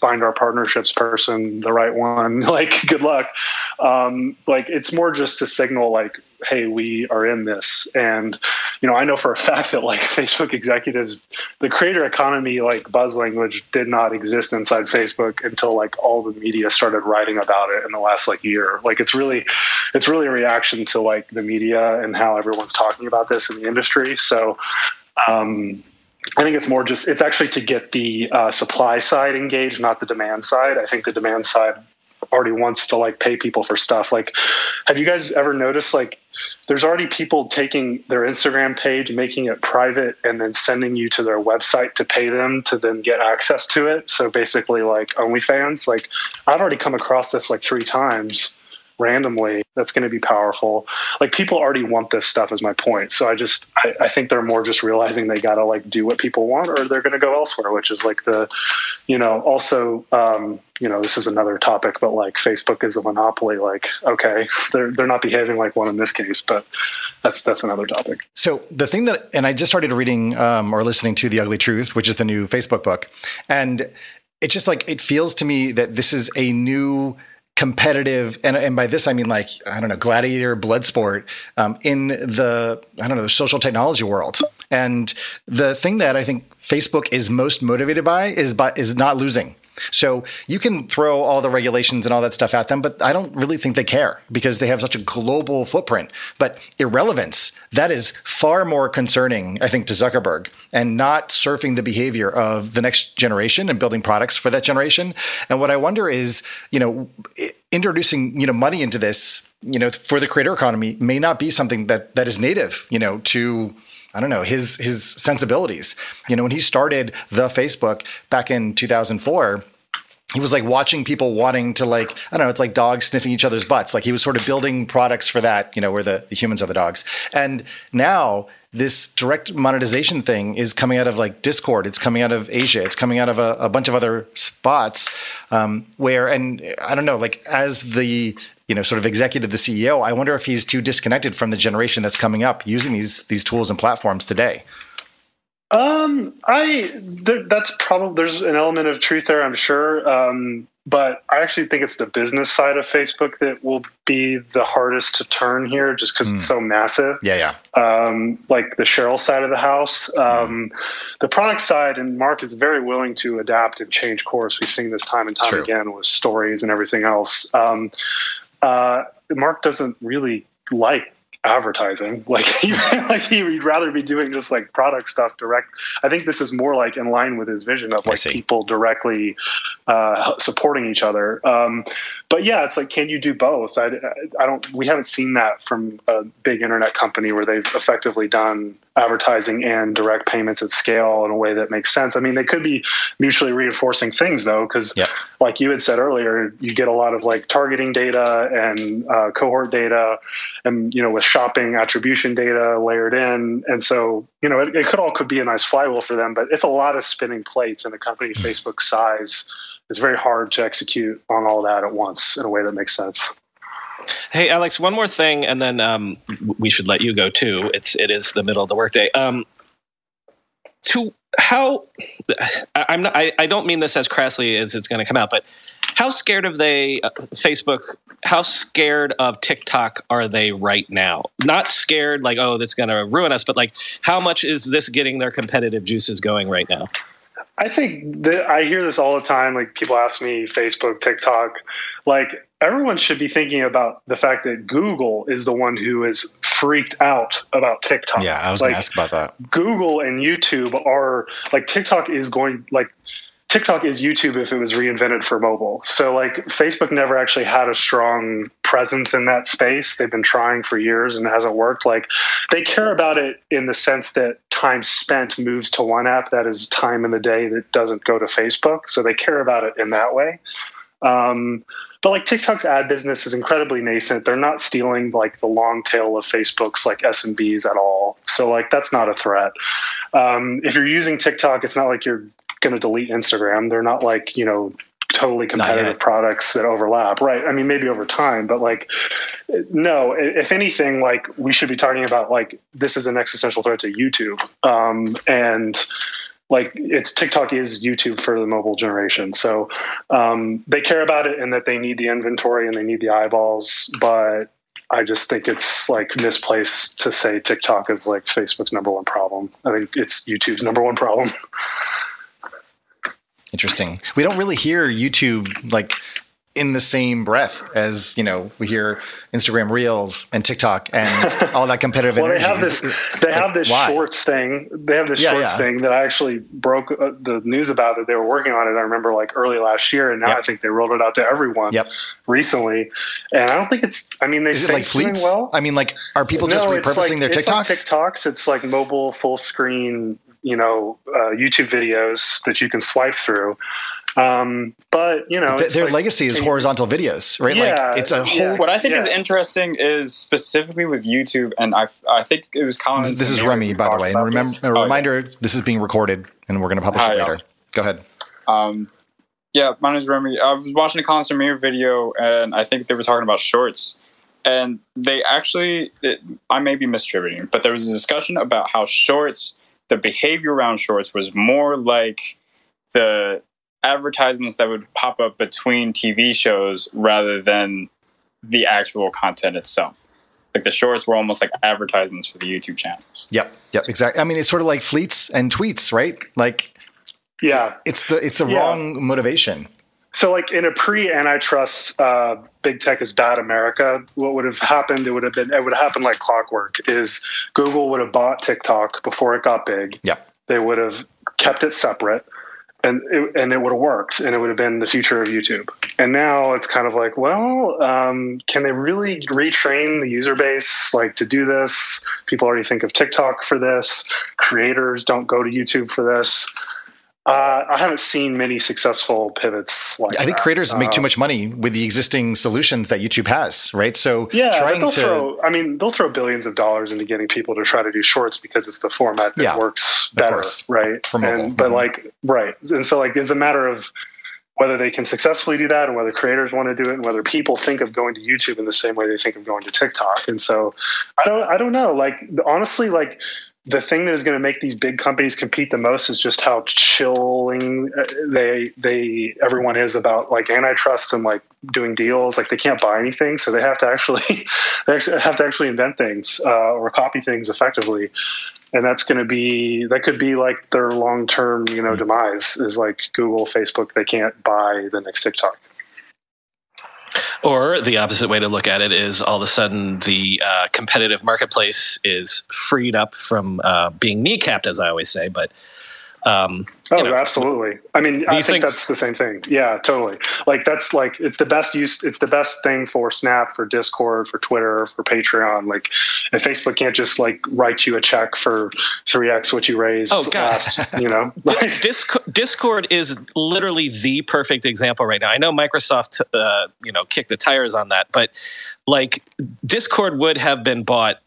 find our partnerships person, the right one, like good luck. Um, like it's more just to signal like, hey, we are in this. And, you know, I know for a fact that like Facebook executives, the creator economy, like buzz language did not exist inside Facebook until like all the media started writing about it in the last like year. Like it's really, it's really a reaction to like the media and how everyone's talking about this in the industry. So, um, I think it's more just it's actually to get the uh, supply side engaged, not the demand side. I think the demand side already wants to like pay people for stuff. Like, have you guys ever noticed like there's already people taking their Instagram page, making it private, and then sending you to their website to pay them to then get access to it. So basically, like OnlyFans. Like, I've already come across this like three times randomly that's going to be powerful. Like people already want this stuff is my point. So i just I, I think they're more just realizing they got to like do what people want or they're going to go elsewhere which is like the you know also um, you know this is another topic but like facebook is a monopoly like okay they're they're not behaving like one in this case but that's that's another topic. So the thing that and i just started reading um, or listening to the ugly truth which is the new facebook book. And it's just like it feels to me that this is a new competitive and, and by this i mean like i don't know gladiator blood sport um, in the i don't know the social technology world. And the thing that i think facebook is most motivated by is by is not losing so you can throw all the regulations and all that stuff at them, but I don't really think they care because they have such a global footprint. But irrelevance, that is far more concerning, I think, to Zuckerberg and not surfing the behavior of the next generation and building products for that generation. And what I wonder is, you know, introducing, you know, money into this, you know, for the creator economy may not be something that that is native, you know, to I don't know his his sensibilities. You know, when he started the Facebook back in 2004, he was like watching people wanting to like I don't know, it's like dogs sniffing each other's butts. Like he was sort of building products for that, you know, where the, the humans are the dogs. And now this direct monetization thing is coming out of like Discord. It's coming out of Asia. It's coming out of a, a bunch of other spots um, where, and I don't know, like as the you know sort of executive, the CEO, I wonder if he's too disconnected from the generation that's coming up using these these tools and platforms today. Um, I th- that's probably there's an element of truth there, I'm sure. Um, but I actually think it's the business side of Facebook that will be the hardest to turn here, just because mm. it's hmm. so massive. Yeah, yeah. Um, like the Sheryl side of the house, um, mm. the product side, and Mark is very willing to adapt and change course. We've seen this time and time True. again with stories and everything else. Um, uh, Mark doesn't really like advertising. Like, he, like he'd rather be doing just like product stuff direct. I think this is more like in line with his vision of like people directly uh, supporting each other. Um, but yeah, it's like, can you do both? I, I don't. We haven't seen that from a big internet company where they've effectively done advertising and direct payments at scale in a way that makes sense. I mean, they could be mutually reinforcing things though, because like you had said earlier, you get a lot of like targeting data and uh, cohort data, and you know with shopping attribution data layered in, and so you know it, it could all could be a nice flywheel for them, but it's a lot of spinning plates in a company mm-hmm. Facebook size. It's very hard to execute on all that at once in a way that makes sense. Hey, Alex, one more thing, and then um, we should let you go too. It's it is the middle of the workday. Um, to how I'm not, I, I don't mean this as crassly as it's going to come out, but how scared of they uh, Facebook? How scared of TikTok are they right now? Not scared like oh that's going to ruin us, but like how much is this getting their competitive juices going right now? I think that I hear this all the time. Like people ask me, Facebook, TikTok, like everyone should be thinking about the fact that Google is the one who is freaked out about TikTok. Yeah, I was like, going to ask about that. Google and YouTube are like TikTok is going like TikTok is YouTube if it was reinvented for mobile. So like Facebook never actually had a strong presence in that space. They've been trying for years and it hasn't worked. Like they care about it in the sense that time spent moves to one app that is time in the day that doesn't go to Facebook. So they care about it in that way. Um, but like TikTok's ad business is incredibly nascent. They're not stealing like the long tail of Facebook's like SMBs at all. So like that's not a threat. Um, if you're using TikTok, it's not like you're going to delete Instagram. They're not like, you know, totally competitive products that overlap. Right. I mean, maybe over time, but like, no, if anything, like we should be talking about like, this is an existential threat to YouTube. Um, and, like it's TikTok is YouTube for the mobile generation. So um, they care about it and that they need the inventory and they need the eyeballs. But I just think it's like misplaced to say TikTok is like Facebook's number one problem. I think it's YouTube's number one problem. Interesting. We don't really hear YouTube like in the same breath as you know we hear Instagram Reels and TikTok and all that competitive well, energy. They have this. They have this why? shorts thing. They have this yeah, shorts yeah. thing that I actually broke uh, the news about that they were working on it. I remember like early last year, and now yep. I think they rolled it out to everyone. Yep. recently, and I don't think it's. I mean, they is it like fleets? Well, I mean, like are people no, just repurposing like, their TikToks? Like TikToks. It's like mobile full screen you know uh, YouTube videos that you can swipe through. Um, but you know, their like, legacy is horizontal videos, right? Yeah, like it's a whole. Yeah. What I think yeah. is interesting is specifically with YouTube, and I I think it was Colin. This is Remy, by the way, and remember this. a oh, reminder: yeah. this is being recorded, and we're going to publish Hi, it later. Go ahead. Um, yeah, my name is Remy. I was watching a Colin Samir video, and I think they were talking about shorts and they actually it, i may be misattributing but there was a discussion about how shorts the behavior around shorts was more like the advertisements that would pop up between TV shows rather than the actual content itself. Like the shorts were almost like advertisements for the YouTube channels. Yep, yep, exactly. I mean, it's sort of like fleets and tweets, right? Like, yeah, it's the it's the yeah. wrong motivation. So, like in a pre-antitrust, uh, big tech is bad America. What would have happened? It would have been. It would have happened like clockwork. Is Google would have bought TikTok before it got big. Yeah. They would have kept it separate, and it, and it would have worked, and it would have been the future of YouTube. And now it's kind of like, well, um, can they really retrain the user base like to do this? People already think of TikTok for this. Creators don't go to YouTube for this Uh, I haven't seen many successful pivots like. I think that. creators make too Um, much money with the existing solutions that YouTube has, right? So Yeah, trying they'll to throw. I mean, they'll throw billions of dollars into getting people to try to do shorts because it's the format that Yeah, works better, right? For mobile, And, but mhm. like, right, and so like, it's a matter of whether they can successfully do that, and whether creators want to do it, and whether people think of going to YouTube in the same way they think of going to TikTok. And so, I don't, I don't know. Like, honestly, like. The thing that is going to make these big companies compete the most is just how chilling uh, they they everyone is about like antitrust and like doing deals. Like they can't buy anything, so they have to actually they actually have to actually invent things uh, or copy things effectively. And that's going to be that could be like their long term you know demise is like google facebook they can't buy the next tiktok Or the opposite way to look at it is all of a sudden the uh, competitive marketplace is freed up from uh, being kneecapped, as I always say. But um, oh you know, absolutely. I mean i think things- that's the same thing. Yeah totally. Like that's like it's the best use it's the best thing for snap for discord for twitter for patreon. Like if facebook can't just like write you a check for 3x what you raised Oh, God. last you know? Like Discord, Discord is literally the perfect example right now. I know Microsoft, uh, you know, kicked the tires on that, but like Discord would have been bought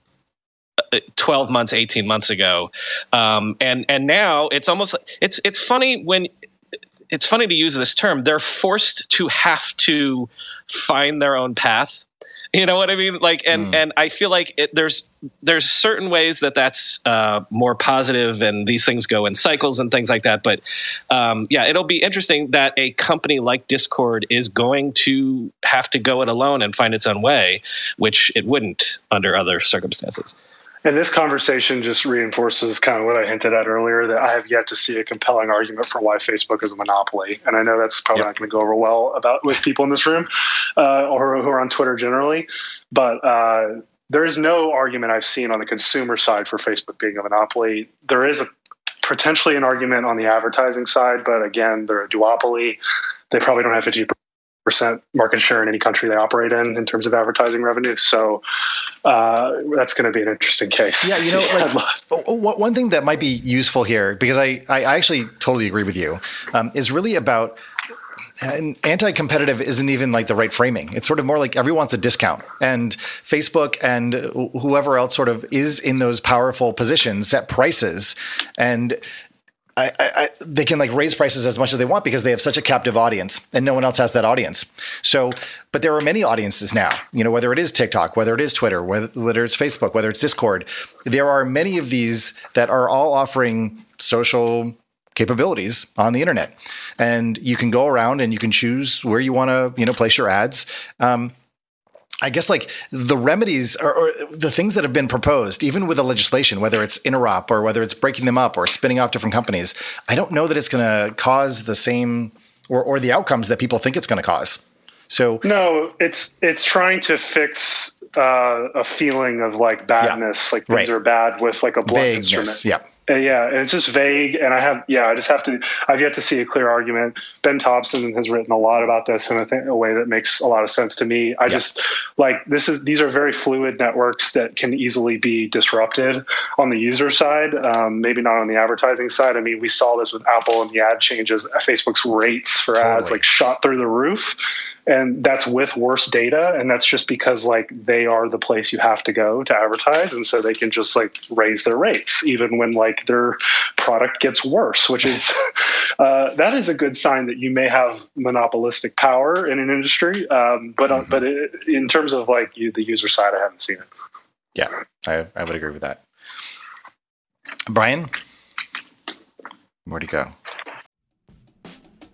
12 months 18 months ago. Um, and and now it's almost it's it's funny when it's funny to use this term. They're forced to have to find their own path. You know what i mean? Like and Mm. and i feel like it, there's there's certain ways that that's uh, more positive and these things go in cycles and things like that. But um, yeah it'll be interesting that a company like discord is going to have to go it alone and find its own way which it wouldn't under other circumstances And this conversation just reinforces kind of what I hinted at earlier that I have yet to see a compelling argument for why Facebook is a monopoly. And I know that's probably Yep. not going to go over well about with people in this room uh, or who are on Twitter generally. But uh, there is no argument I've seen on the consumer side for Facebook being a monopoly. There is a potentially an argument on the advertising side, but again, they're a duopoly. They probably don't have 50 percent market share in any country they operate in in terms of advertising revenue. So uh, that's going to be an interesting case. Yeah, you know, I'd like love- oh, oh, one one thing that might be useful here, because I, I actually totally agree with you, um, is really about and anti-competitive isn't even like the right framing. It's sort of more like everyone wants a discount, and Facebook and whoever else sort of is in those powerful positions set prices, and I, I, they can like raise prices as much as they want because they have such a captive audience and no one else has that audience. So, but there are many audiences now, you know, whether it is TikTok, whether it is Twitter, whether, whether it's Facebook, whether it's Discord, there are many of these that are all offering social capabilities on the internet. And you can go around and you can choose where you want to, you know, place your ads. Um, I guess like the remedies or, or the things that have been proposed, even with the legislation, whether it's interop or whether it's breaking them up or spinning off different companies, I don't know that it's going to cause the same or, or the outcomes that people think it's going to cause. So no, it's it's trying to fix uh, a feeling of like badness, like things right. are bad with like a blunt vagueness, instrument. yeah. Uh, yeah, and it's just vague. And I have, yeah, I just have to. I've yet to see a clear argument. Ben Thompson has written a lot about this in a, th- a way that makes a lot of sense to me. I just like this is these are very fluid networks that can easily be disrupted on the user side. Um, maybe not on the advertising side. I mean, we saw this with Apple and the ad changes. Facebook's rates for ads like shot through the roof and that's with worse data. And that's just because like they are the place you have to go to advertise. And so they can just like raise their rates even when like their product gets worse which is uh, that is a good sign that you may have monopolistic power in an industry. Um, but uh, but it, in terms of like you, the user side i haven't seen it. Yeah, I, I would agree with that. Brian, where'd he go?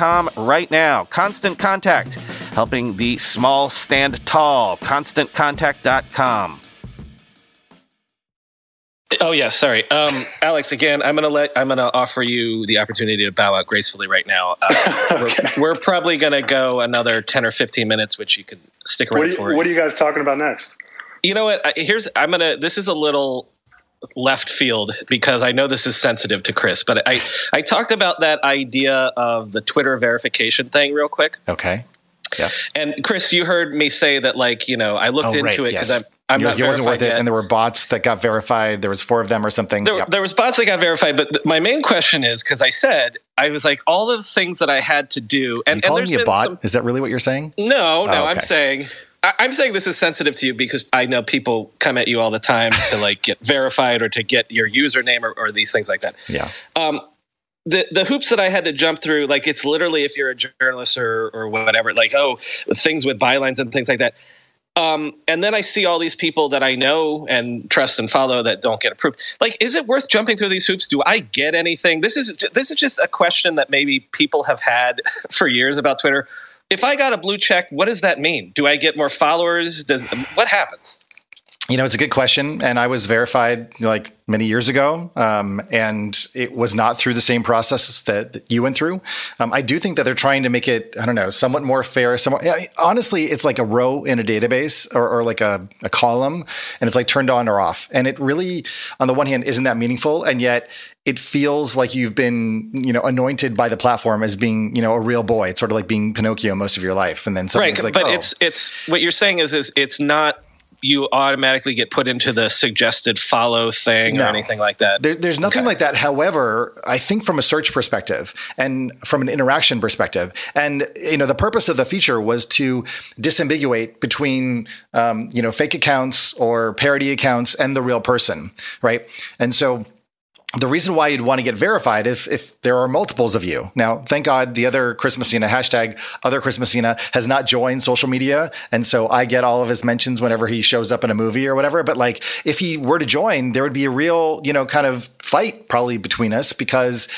right now. Constant Contact, helping the small stand tall. ConstantContact.com. Oh yeah, sorry, um, Alex. Again, I'm gonna let I'm gonna offer you the opportunity to bow out gracefully right now. Uh, okay. we're, we're, probably gonna go another ten or fifteen minutes, which you could stick around what you, for. What are you guys talking about next? You know what? Here's I'm gonna. This is a little left field because I know this is sensitive to Chris, but I I talked about that idea of the Twitter verification thing real quick. Okay. Yeah. And Chris, you heard me say that like you know I looked oh, into right. it because yes. I'm. I'm not wasn't worth it, and there were bots that got verified. There was four of them or something. There, yep. there was bots that got verified, but th- my main question is because I said I was like all the things that I had to do. And, and there's me a bot? Some, is that really what you're saying? No, no, oh, okay. I'm saying I, am saying this is sensitive to you because I know people come at you all the time to like get verified or to get your username or, or these things like that. Yeah. Um, the the hoops that I had to jump through, like it's literally if you're a journalist or or whatever, like oh things with bylines and things like that. Um, and then I see all these people that I know and trust and follow that don't get approved. Like, is it worth jumping through these hoops? Do I get anything? This is this is just a question that maybe people have had for years about Twitter if I got a blue check, what does that mean? Do I get more followers? Does what happens? You know, it's a good question, and I was verified like many years ago, um, and it was not through the same process that, that you went through. Um, I do think that they're trying to make it, I don't know, somewhat more fair. Somewhat, yeah, honestly, it's like a row in a database or, or like a, a column, and it's like turned on or off, and it really, on the one hand, isn't that meaningful, and yet it feels like you've been, you know, anointed by the platform as being, you know, a real boy. It's sort of like being Pinocchio most of your life, and then right. Like, but oh. it's it's what you're saying is is it's not you automatically get put into the suggested follow thing no. or anything like that. There, there's nothing okay. like that. However, I think from a search perspective and from an interaction perspective, and you know, the purpose of the feature was to disambiguate between um, you know fake accounts or parody accounts and the real person, right? And so the reason why you'd want to get verified if if there are multiples of you. Now, thank God the other Chris Messina hashtag other Chris Messina has not joined social media, and so I get all of his mentions whenever he shows up in a movie or whatever. But like, if he were to join, there would be a real you know kind of fight probably between us because.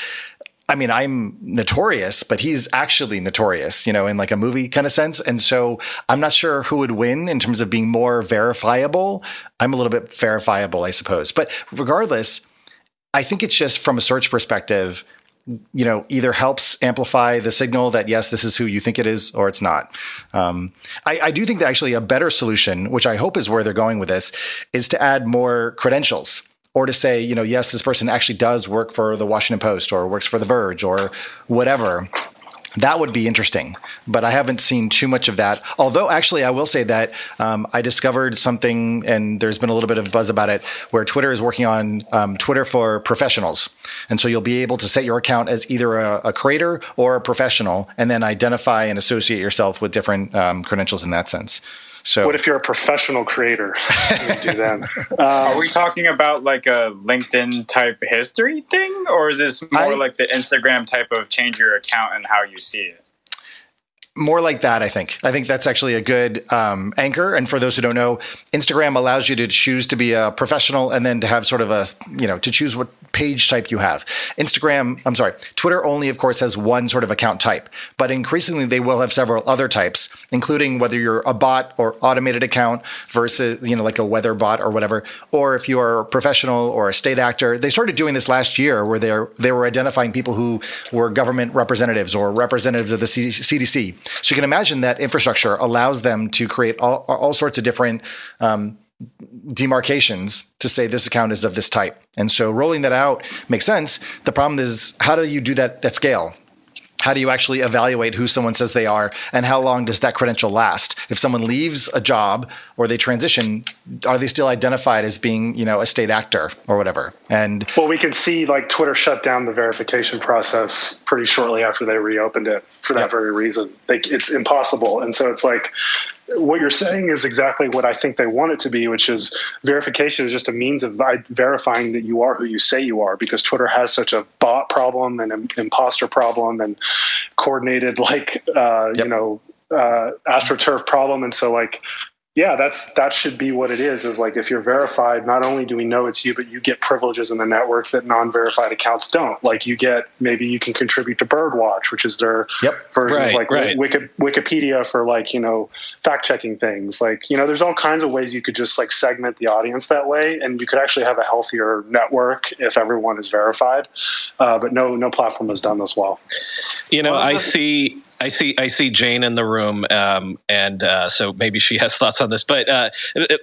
I mean, I'm notorious, but he's actually notorious, you know, in like a movie kind of sense. And so I'm not sure who would win in terms of being more verifiable. I'm a little bit verifiable, I suppose. But regardless, I think it's just from a search perspective, you know, either helps amplify the signal that yes, this is who you think it is, or it's not. Um, I, I, do think that actually a better solution, which I hope is where they're going with this, is to add more credentials. Or to say, you know, yes, this person actually does work for the Washington Post or works for The Verge or whatever. That would be interesting, but I haven't seen too much of that. Although, actually, I will say that um, I discovered something, and there's been a little bit of buzz about it, where Twitter is working on um, Twitter for professionals. And so you'll be able to set your account as either a, a creator or a professional, and then identify and associate yourself with different um, credentials in that sense. So, what if you're a professional creator? do that. Um, Are we talking about like a LinkedIn type history thing, or is this more I, like the Instagram type of change your account and how you see it? More like that i think. I think that's actually a good um, anchor. And for those who don't know instagram allows you to choose to be a professional and then to have sort of a you know to choose what page type you have. Instagram i'm sorry twitter only of course has one sort of account type. But increasingly they will have several other types including whether you're a bot or automated account versus you know like a weather bot or whatever or if you are a professional or a state actor. They started doing this last year where they they were identifying people who were government representatives or representatives of the cdc so you can imagine that infrastructure allows them to create all, all sorts of different um, demarcations to say this account is of this type. And so rolling that out makes sense. The problem is how do you do that at scale? How do you actually evaluate who someone says they are and how long does that credential last? If someone leaves a job or they transition are they still identified as being you know a state actor or whatever? And well we can see like twitter shut down the verification process pretty shortly after they reopened it for that yeah. very reason. Like it's impossible. And so it's like what you're saying is exactly what I think they want it to be, which is verification is just a means of verifying that you are who you say you are, because Twitter has such a bot problem and an imposter problem and coordinated like uh, yep. you know uh, astroturf problem, and so like yeah, that's that should be what it is. Is like if you're verified, not only do we know it's you, but you get privileges in the network that non-verified accounts don't. Like you get maybe you can contribute to Birdwatch, which is their yep. version right, of like right. Wiki, Wikipedia for like you know fact checking things. Like you know, there's all kinds of ways you could just like segment the audience that way, and you could actually have a healthier network if everyone is verified. Uh, but no, no platform has done this well. You know, well, I see I see I see Jane in the room, um, and uh, so maybe she has thoughts on this. But uh,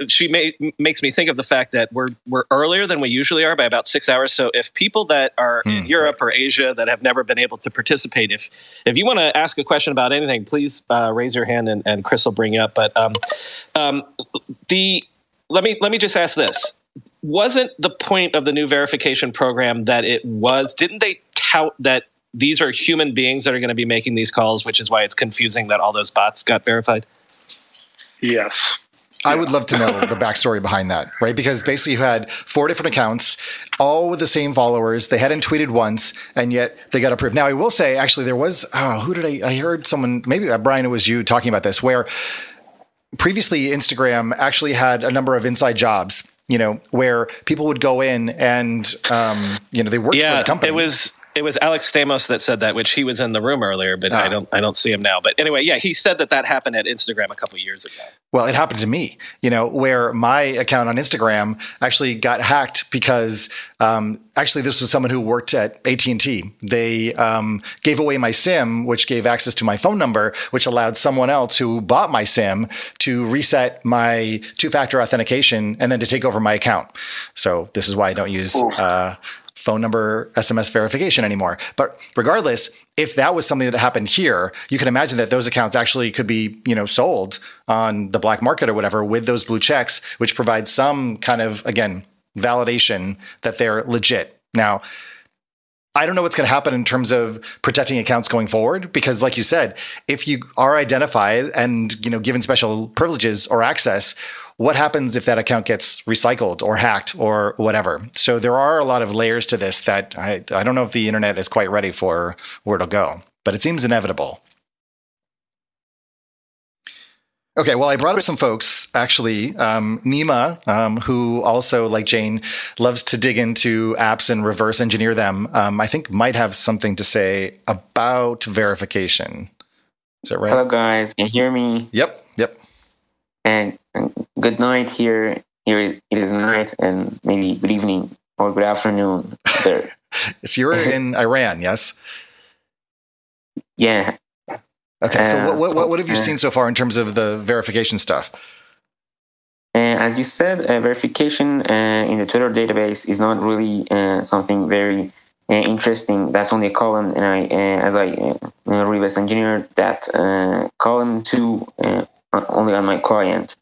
she may, makes me think of the fact that we're we're earlier than we usually are by about six hours. So if people that are in hmm. Europe or Asia that have never been able to participate, if if you want to ask a question about anything, please uh, raise your hand and, and Chris will bring you up. But um, um, the let me let me just ask this: Wasn't the point of the new verification program that it was? Didn't they tout that these are human beings that are going to be making these calls, which is why it's confusing that all those bots got verified? Yes. I would love to know the backstory behind that, right? Because basically, you had four different accounts, all with the same followers. They hadn't tweeted once, and yet they got approved. Now, I will say, actually, there was oh, who did I? I heard someone, maybe uh, Brian, it was you talking about this, where previously Instagram actually had a number of inside jobs. You know, where people would go in and, um, you know, they worked yeah, for the company. It was it was Alex Stamos that said that, which he was in the room earlier, but I ah. don't I don't see him now. But anyway, yeah, he said that that happened at Instagram a couple years ago. Well, it happened to me, you know, where my account on Instagram actually got hacked because um, actually this was someone who worked at AT and T. They um, gave away my SIM, which gave access to my phone number, which allowed someone else who bought my SIM to reset my two-factor authentication and then to take over my account. So this is why I don't use uh, phone number SMS verification anymore. But regardless, if that was something that happened here, you can imagine that those accounts actually could be, you know, sold on the black market or whatever with those blue checks, which provides some kind of again validation that they're legit. Now, I don't know what's going to happen in terms of protecting accounts going forward because like you said, if you are identified and, you know, given special privileges or access, what happens if that account gets recycled or hacked or whatever? So there are a lot of layers to this that I, I don't know if the internet is quite ready for where it'll go, but it seems inevitable. Okay, well, I brought up some folks actually. Um, Nima, um, who also, like Jane, loves to dig into apps and reverse engineer them, um, I think might have something to say about verification. Is that right? Hello, guys. Can you hear me? Yep, yep. And good night here. Here it is night, and maybe good evening or good afternoon there. so you're in Iran, yes? Yeah. Okay. So, uh, what, what, what have you uh, seen so far in terms of the verification stuff? Uh, as you said, uh, verification uh, in the Twitter database is not really uh, something very interesting. That's only a column, and I, as I uh, reverse engineered that uh, column to uh, only on my client.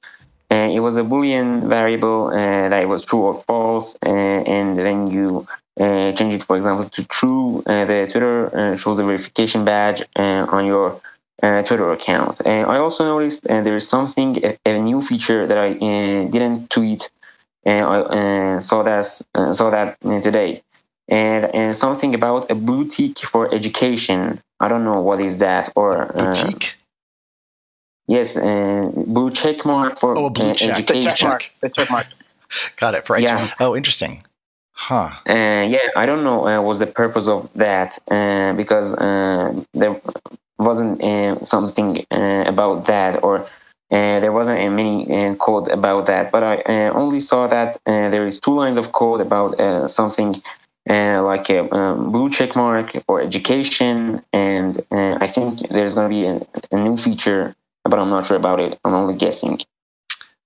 And it was a boolean variable uh, that was true or false, uh, and then you uh, change it, for example, to true. Uh, the Twitter uh, shows a verification badge on your Twitter account. I also noticed there is something, a, a, new feature that I didn't tweet, and I saw that saw that today and, and something about a boutique for education. I don't know what is that or uh, boutique. Yes, uh, blue check mark for oh, a blue uh, check. education. The check mark. The check mark. Got it. For yeah. Oh, interesting. Huh. Uh, yeah, I don't know uh, what's the purpose of that uh, because uh, there wasn't uh, something uh, about that or uh, there wasn't a mini uh, code about that. But I uh, only saw that uh, there is two lines of code about uh, something uh, like a um, blue check mark or education. And uh, I think there's going to be a, a, new feature, but I'm not sure about it. I'm only guessing.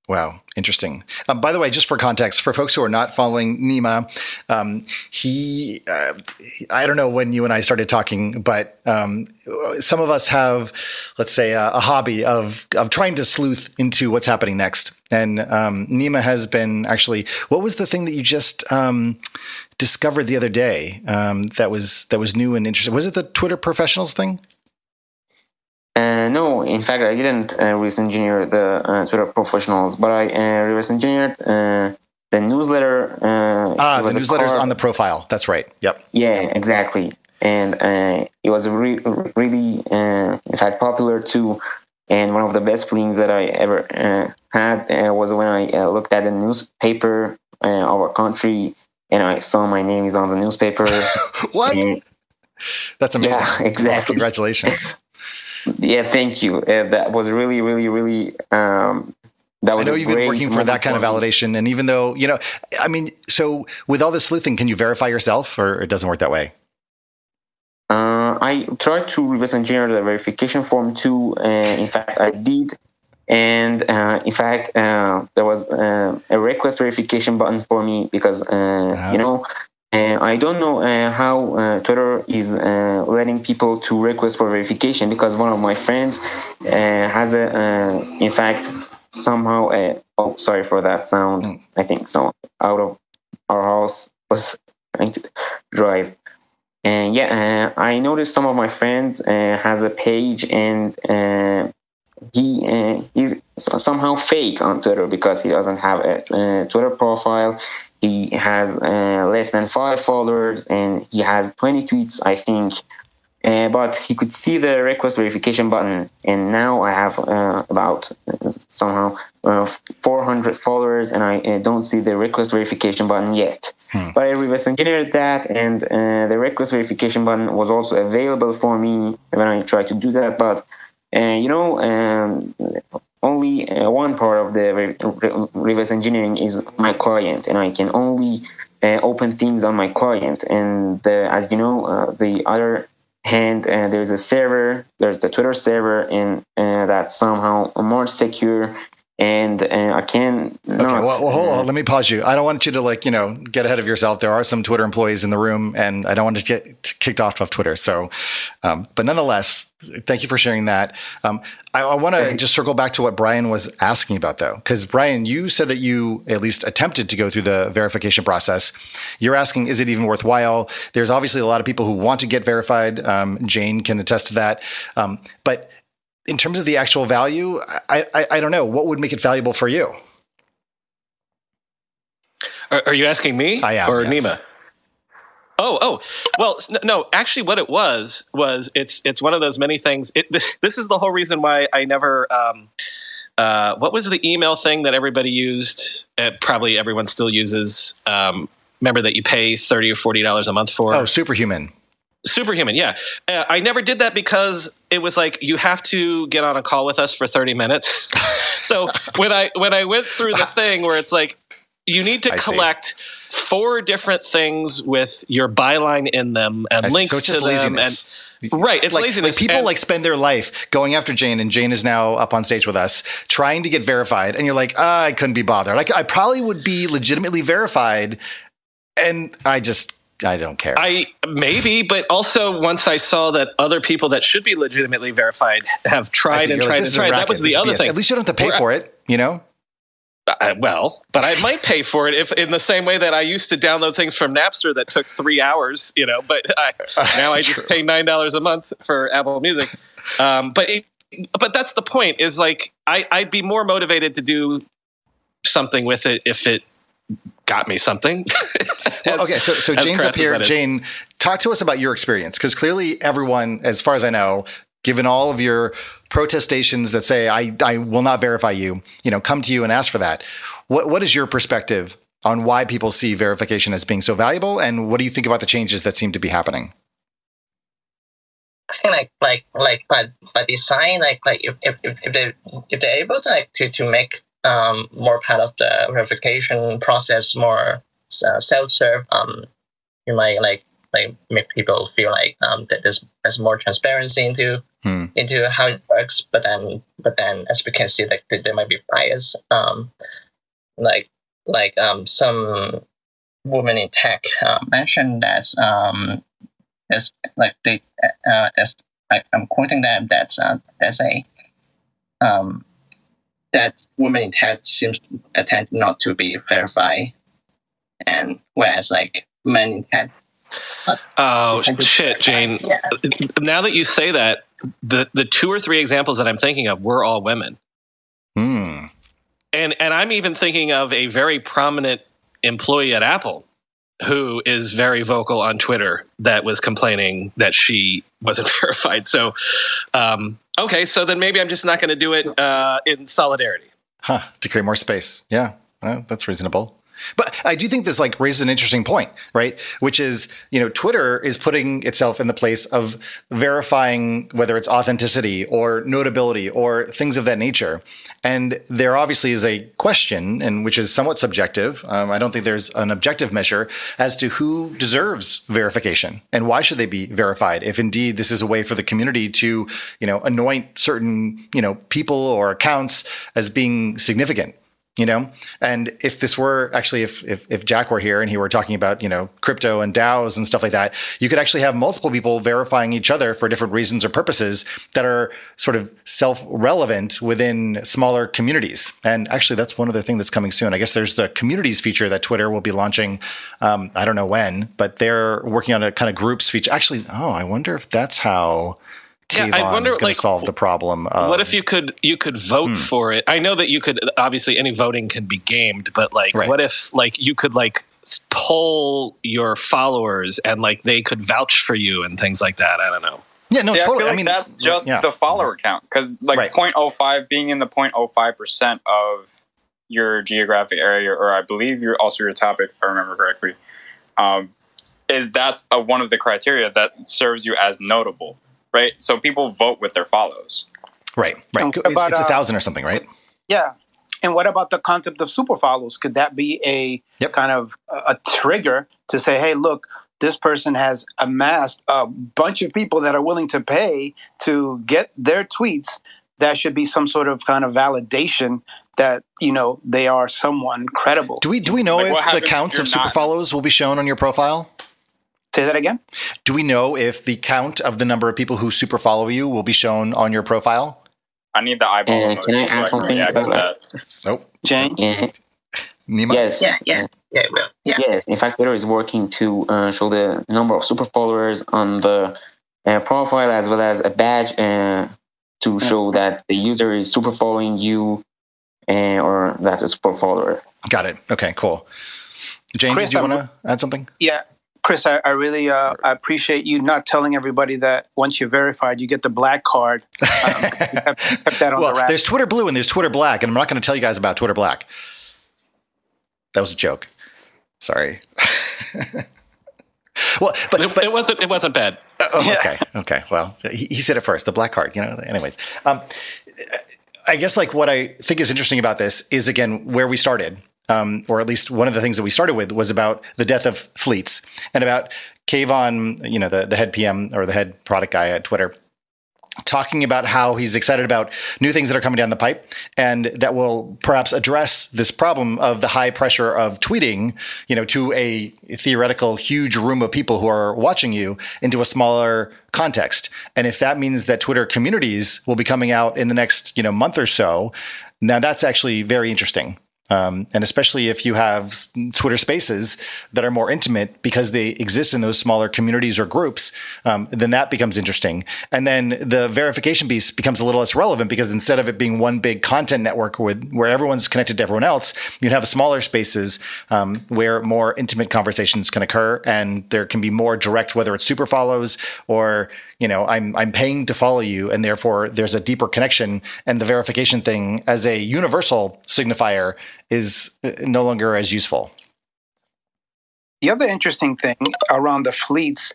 Wow, interesting. Um, by the way, just for context, for folks who are not following Nima, um, he, uh, I don't know when you and I started talking, but um, some of us have, let's say, a, a, hobby of of trying to sleuth into what's happening next. And um, Nima has been actually. What was the thing that you just um, discovered the other day um, that was that was new and interesting? Was it the Twitter professionals thing? Uh, no, in fact, I didn't uh, reverse engineer the uh, Twitter professionals, but I uh, reverse engineered uh, the newsletter. Uh, ah, the newsletters on the profile. That's right. Yep. Yeah, exactly. And it was re- really, in fact, popular too. And one of the best feelings that I ever had was when I looked at the newspaper of our country and I saw my name is on the newspaper. what? And, That's amazing. Yeah, exactly. congratulations. Yeah, thank you. Uh, that was really, really, really. Um, that was I know you've been working for that kind of validation, and even though you know, I mean, so with all this sleuthing, can you verify yourself, or it doesn't work that way? Uh, I tried to reverse engineer the verification form too. Uh, in fact, I did, and uh, in fact, uh, there was uh, a request verification button for me because wow. you know uh, I don't know uh, how uh, Twitter is uh, letting people to request for verification because one of my friends uh, has a, uh, in fact, somehow. oh, sorry for that sound. Mm. I think so. Out of our house was trying to drive, and yeah, I noticed some of my friends has a page and he uh, he's somehow fake on Twitter because he doesn't have a uh, Twitter profile. He has uh, less than five followers and he has 20 tweets, I think. Uh, but he could see the request verification button, and now I have uh, about uh, somehow 400 followers, and I don't see the request verification button yet. Hmm. But I reverse engineered that, and the request verification button was also available for me when I tried to do that. But you know, um, only uh, one part of the re- reverse engineering is my client, and I can only uh, open things on my client. And as you know, uh, the other hand, uh, there's a server, there's the Twitter server, and uh, that's somehow more secure and uh, I can. Okay, well, well, hold on. Let me pause you. I don't want you to like you know get ahead of yourself. There are some Twitter employees in the room, and I don't want to get kicked off of Twitter. So, um, but nonetheless, thank you for sharing that. Um, I, I want to just circle back to what Brian was asking about, though, because Brian, you said that you at least attempted to go through the verification process. You're asking, is it even worthwhile? There's obviously a lot of people who want to get verified. Um, Jane can attest to that, um, but in terms of the actual value, I, I, I don't know what would make it valuable for you. Are, are you asking me I am, or yes. Nima? Oh, oh, well, no. Actually, what it was was it's it's one of those many things. It, this, this is the whole reason why I never. Um, uh, what was the email thing that everybody used? Uh, probably everyone still uses. Um, remember that you pay thirty or forty dollars a month for. Oh, Superhuman. Superhuman, yeah. Uh, I never did that because it was like you have to get on a call with us for 30 minutes. so when I when I went through the thing where it's like you need to I collect see. four different things with your byline in them and I links so it's just to laziness. them and right it's like, laziness like people and, like spend their life going after jane and jane is now up on stage with us trying to get verified and you're like oh, i couldn't be bothered like i probably would be legitimately verified and i just I don't care. I maybe, but also once I saw that other people that should be legitimately verified have tried and tried and tried, that was the other thing. At least you don't have to pay We're, for it, you know. Uh, well, but I might pay for it if, in the same way that I used to download things from Napster that took three hours, you know. But I, now I just pay nine dollars a month for Apple Music. Um, but it, but that's the point. Is like I, I'd be more motivated to do something with it if it got me something. as, well, okay, so so Jane's up here. Jane, talk to us about your experience because clearly everyone, as far as I know, given all of your protestations that say I I will not verify you, you know, come to you and ask for that. What what is your perspective on why people see verification as being so valuable, and what do you think about the changes that seem to be happening? I think like like like by by design, like like if if, if they if they're able to like to to make um, more part of the verification process, more uh, self-serve. Um, you might like like make people feel like um, that there's there's more transparency into hmm. into how it works. But then but then as we can see, like there might be bias. Um, like like um, some women in tech uh, mentioned that um, there's like they uh, as I, I'm quoting them that uh, there's a um, that women in tech seems tend not to be verified, and whereas like men in tech. Oh shit, Jane! Yeah. Now that you say that, the the two or three examples that I'm thinking of were all women. Hmm. And and I'm even thinking of a very prominent employee at Apple who is very vocal on Twitter that was complaining that she wasn't verified. So, um, okay, so then maybe I'm just not going to do it uh, in solidarity. Huh, to create more space. Yeah, well, that's reasonable. But I do think this like raises an interesting point, right? Which is, you know, Twitter is putting itself in the place of verifying whether it's authenticity or notability or things of that nature. And there obviously is a question, and which is somewhat subjective. Um, I don't think there's an objective measure as to who deserves verification and why should they be verified. If indeed this is a way for the community to, you know, anoint certain, you know, people or accounts as being significant you know? And if this were actually if, if, if jack were here and he were talking about you know crypto and daos and stuff like that you could actually have multiple people verifying each other for different reasons or purposes that are sort of self-relevant within smaller communities. And actually that's one other thing that's coming soon. I guess there's the communities feature that twitter will be launching um, i don't know when but they're working on a kind of groups feature. Actually oh i wonder if that's how yeah, I wonder, is going like, to solve the problem. Of, what if you could you could vote hmm. for it? I know that you could. Obviously, any voting can be gamed, but like, right. what if like you could like poll your followers and like they could vouch for you and things like that? I don't know. Yeah, no, yeah, totally. I, like I mean, that's just yeah. the follower count because like right. 0.05 being in the 0.05 percent of your geographic area, or I believe you're also your topic, if I remember correctly, um, is that's a, one of the criteria that serves you as notable right? So people vote with their follows. Right, right. It's, about, it's, a uh, thousand or something, right? Yeah. And what about the concept of super follows? Could that be a yep. kind of a, a trigger to say, hey, look, this person has amassed a bunch of people that are willing to pay to get their tweets? That should be some sort of kind of validation that you know they are someone credible. Do we do we know like if the counts of super follows will be shown on your profile? Say that again. Do we know if the count of the number of people who super follow you will be shown on your profile? I need the eyeball. Uh, can I add something? that. Nope. Jane. Yeah. Nima? Yes. Yeah. Yeah. Yeah, will. Yeah. Yes. In fact, Twitter is working to uh, show the number of super followers on the uh, profile as well as a badge uh, to show that the user is super following you uh, or that's a super follower. Got it. Okay. Cool. Jane, Chris, did you want to add something? Yeah. Chris, I, I really uh, I appreciate you not telling everybody that once you're verified, you get the black card. Um, kept, that on well, the there's Twitter Blue and there's Twitter Black, and I'm not going to tell you guys about Twitter Black. That was a joke. Sorry. well, but it, but it, wasn't. It wasn't bad. Uh, oh, okay. Okay. Well, he, he, said it first. The black card. You know. Anyways, um, I guess like what I think is interesting about this is again where we started um, or at least one of the things that we started with was about the death of fleets and about Kayvon, you know, the, the head PM or the head product guy at Twitter talking about how he's excited about new things that are coming down the pipe and that will perhaps address this problem of the high pressure of tweeting, you know, to a theoretical huge room of people who are watching you into a smaller context. And if that means that Twitter communities will be coming out in the next, you know, month or so, now that's actually very interesting um, and especially if you have Twitter spaces that are more intimate because they exist in those smaller communities or groups, um, then that becomes interesting. And then the verification piece becomes a little less relevant because instead of it being one big content network with, where everyone's connected to everyone else, you'd have smaller spaces um, where more intimate conversations can occur and there can be more direct, whether it's super follows or you know i'm i'm paying to follow you and therefore there's a deeper connection and the verification thing as a universal signifier is uh, no longer as useful. The other interesting thing around the fleets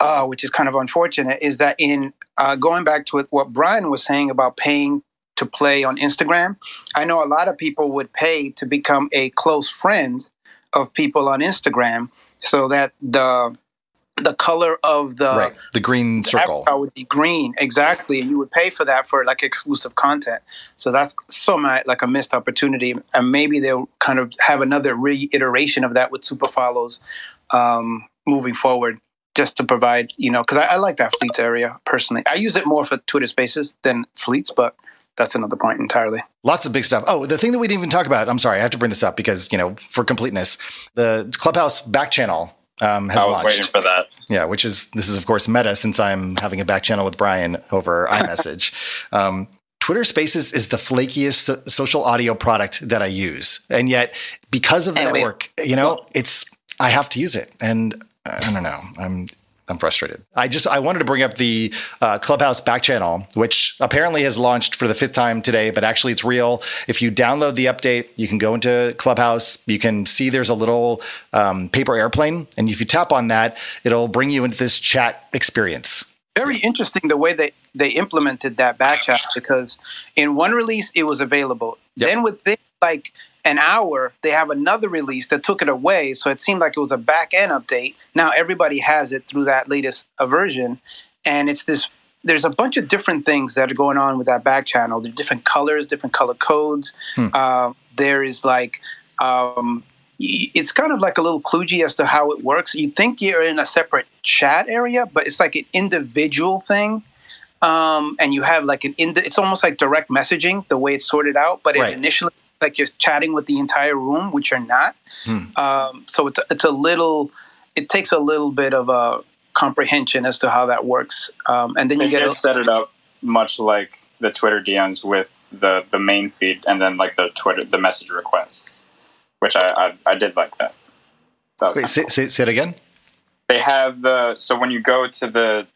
uh, which is kind of unfortunate is that in uh, going back to what brian was saying about paying to play on instagram i know a lot of people would pay to become a close friend of people on instagram so that the the color of the right. the green circle would be green exactly and you would pay for that for like exclusive content so that's so my, like a missed opportunity and maybe they'll kind of have another reiteration of that with super follows um, moving forward just to provide you know because I, I like that fleets area personally i use it more for twitter spaces than fleets but that's another point entirely. Lots of big stuff. Oh, the thing that we didn't even talk about. I'm sorry, I have to bring this up because you know, for completeness, the Clubhouse back channel um, has I was launched. waiting for that. Yeah, which is this is of course meta since I'm having a back channel with Brian over iMessage. um, Twitter Spaces is the flakiest social audio product that I use, and yet because of the network, you know, it's I have to use it, and I don't know. I'm I'm frustrated. I just I wanted to bring up the uh, Clubhouse back channel, which apparently has launched for the fifth time today, but actually it's real. If you download the update, you can go into Clubhouse. You can see there's a little um, paper airplane, and if you tap on that, it'll bring you into this chat experience. Very interesting the way they they implemented that back chat because in one release it was available. Yep. Then within like an hour, they have another release that took it away. So it seemed like it was a back end update. Now everybody has it through that latest version. And it's this there's a bunch of different things that are going on with that back channel. There are different colors, different color codes. Hmm. Uh, there is like, um, it's kind of like a little kludgy as to how it works. You think you're in a separate chat area, but it's like an individual thing. Um, and you have like an, ind- it's almost like direct messaging, the way it's sorted out. But right. it initially like you're chatting with the entire room, which you're not. Hmm. Um, so it's it's a little, it takes a little bit of a comprehension as to how that works, um, and then you they get to set it up much like the Twitter DMs with the the main feed, and then like the Twitter the message requests, which I I, I did like that. that Wait, say, cool. say, say it again. They have the so when you go to the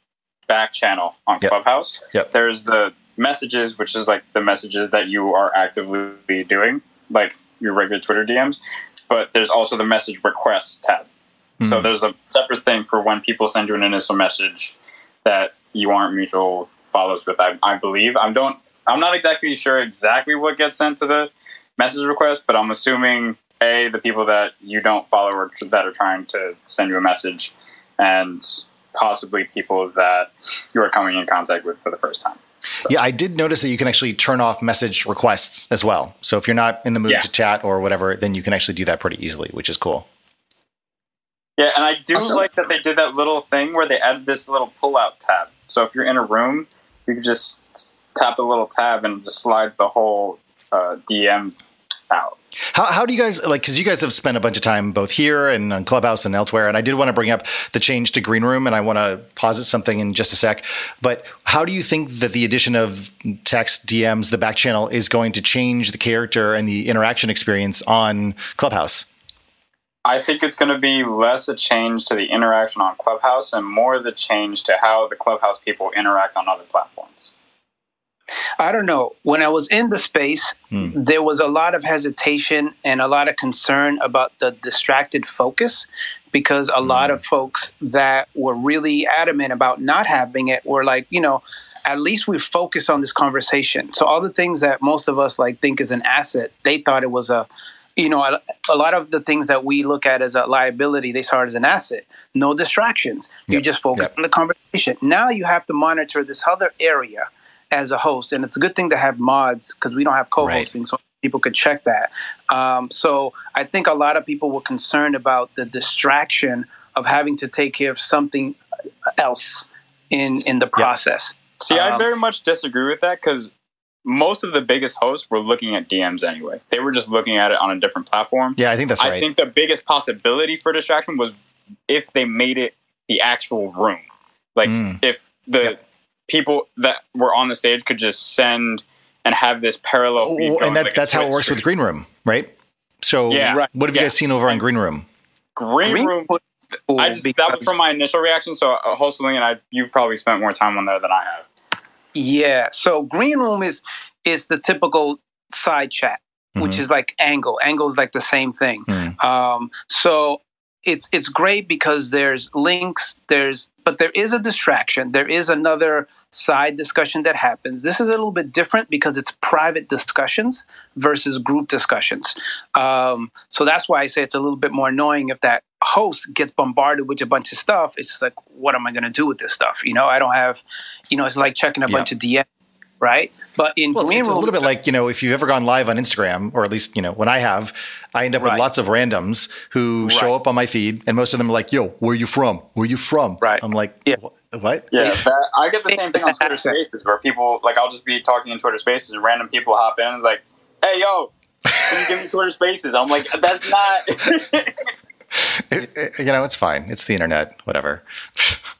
back channel on yep. Clubhouse, yep. there's the messages, which is like the messages that you are actively doing, like your regular Twitter DMs. But there's also the message requests tab. Mm-hmm. So hmm. there's a separate thing for when people send you an initial message that you aren't mutual follows with. I, I believe I don't. I'm not exactly sure exactly what gets sent to the message request, but I'm assuming a the people that you don't follow or that are trying to send you a message, and possibly people that you are coming in contact with for the first time. So. Yeah, I did notice that you can actually turn off message requests as well. So if you're not in the mood yeah. to chat or whatever, then you can actually do that pretty easily, which is cool. Yeah, and I do also, like that they did that little thing where they added this little pull-out tab. So if you're in a room, you can just tap the little tab and just slide the whole uh, DM out. How, how do you guys like? Because you guys have spent a bunch of time both here and on Clubhouse and elsewhere, and I did want to bring up the change to Green Room, and I want to posit something in just a sec. But how do you think that the addition of text DMs, the back channel, is going to change the character and the interaction experience on Clubhouse? I think it's going to be less a change to the interaction on Clubhouse and more the change to how the Clubhouse people interact on other platforms. I don't know. When I was in the space, hmm. there was a lot of hesitation and a lot of concern about the distracted focus because a lot hmm. of folks that were really adamant about not having it were like, you know, at least we focus on this conversation. So all the things that most of us like think is an asset, they thought it was a you know, a, a, lot of the things that we look at as a liability, they start as an asset. No distractions. Yep. You just focus yep. on the conversation. Now you have to monitor this other area as a host, and it's a good thing to have mods because we don't have co-hosting, right. so people could check that. Um, so I think a lot of people were concerned about the distraction of having to take care of something else in in the process. Yep. See, um, I very much disagree with that because most of the biggest hosts were looking at DMs anyway. They were just looking at it on a different platform. Yeah, I think that's right. I think the biggest possibility for distraction was if they made it the actual room. Like mm. if the yep. People that were on the stage could just send and have this parallel oh, feed. and that's like that's how it works stream. with Green Room, right? So yeah, what have yeah. you guys seen over on Green Room? Green, Green Room. I just that was from my initial reaction. So, uh, hosting and I, you've probably spent more time on there than I have. Yeah. So Green Room is is the typical side chat, mm-hmm. which is like Angle. Angle is like the same thing. Mm. Um, so it's it's great because there's links, there's but there is a distraction. There is another side discussion that happens. This is a little bit different because it's private discussions versus group discussions. Um, so that's why I say it's a little bit more annoying if that host gets bombarded with a bunch of stuff. It's like, what am I going to do with this stuff? You know, I don't have, you know, it's like checking a yeah. bunch of DMs, right? But in well, it's, it's a little bit like you know, if you've ever gone live on Instagram, or at least you know, when I have, I end up right. with lots of randoms who right. show up on my feed, and most of them are like, "Yo, where you from? Where you from?" Right. I'm like, yeah. What? Yeah, that, I get the same thing on Twitter Spaces where people like I'll just be talking in Twitter Spaces and random people hop in and it's like, "Hey, yo, can you give me Twitter Spaces?" I'm like, "That's not." it, it, you know, it's fine. It's the internet. Whatever.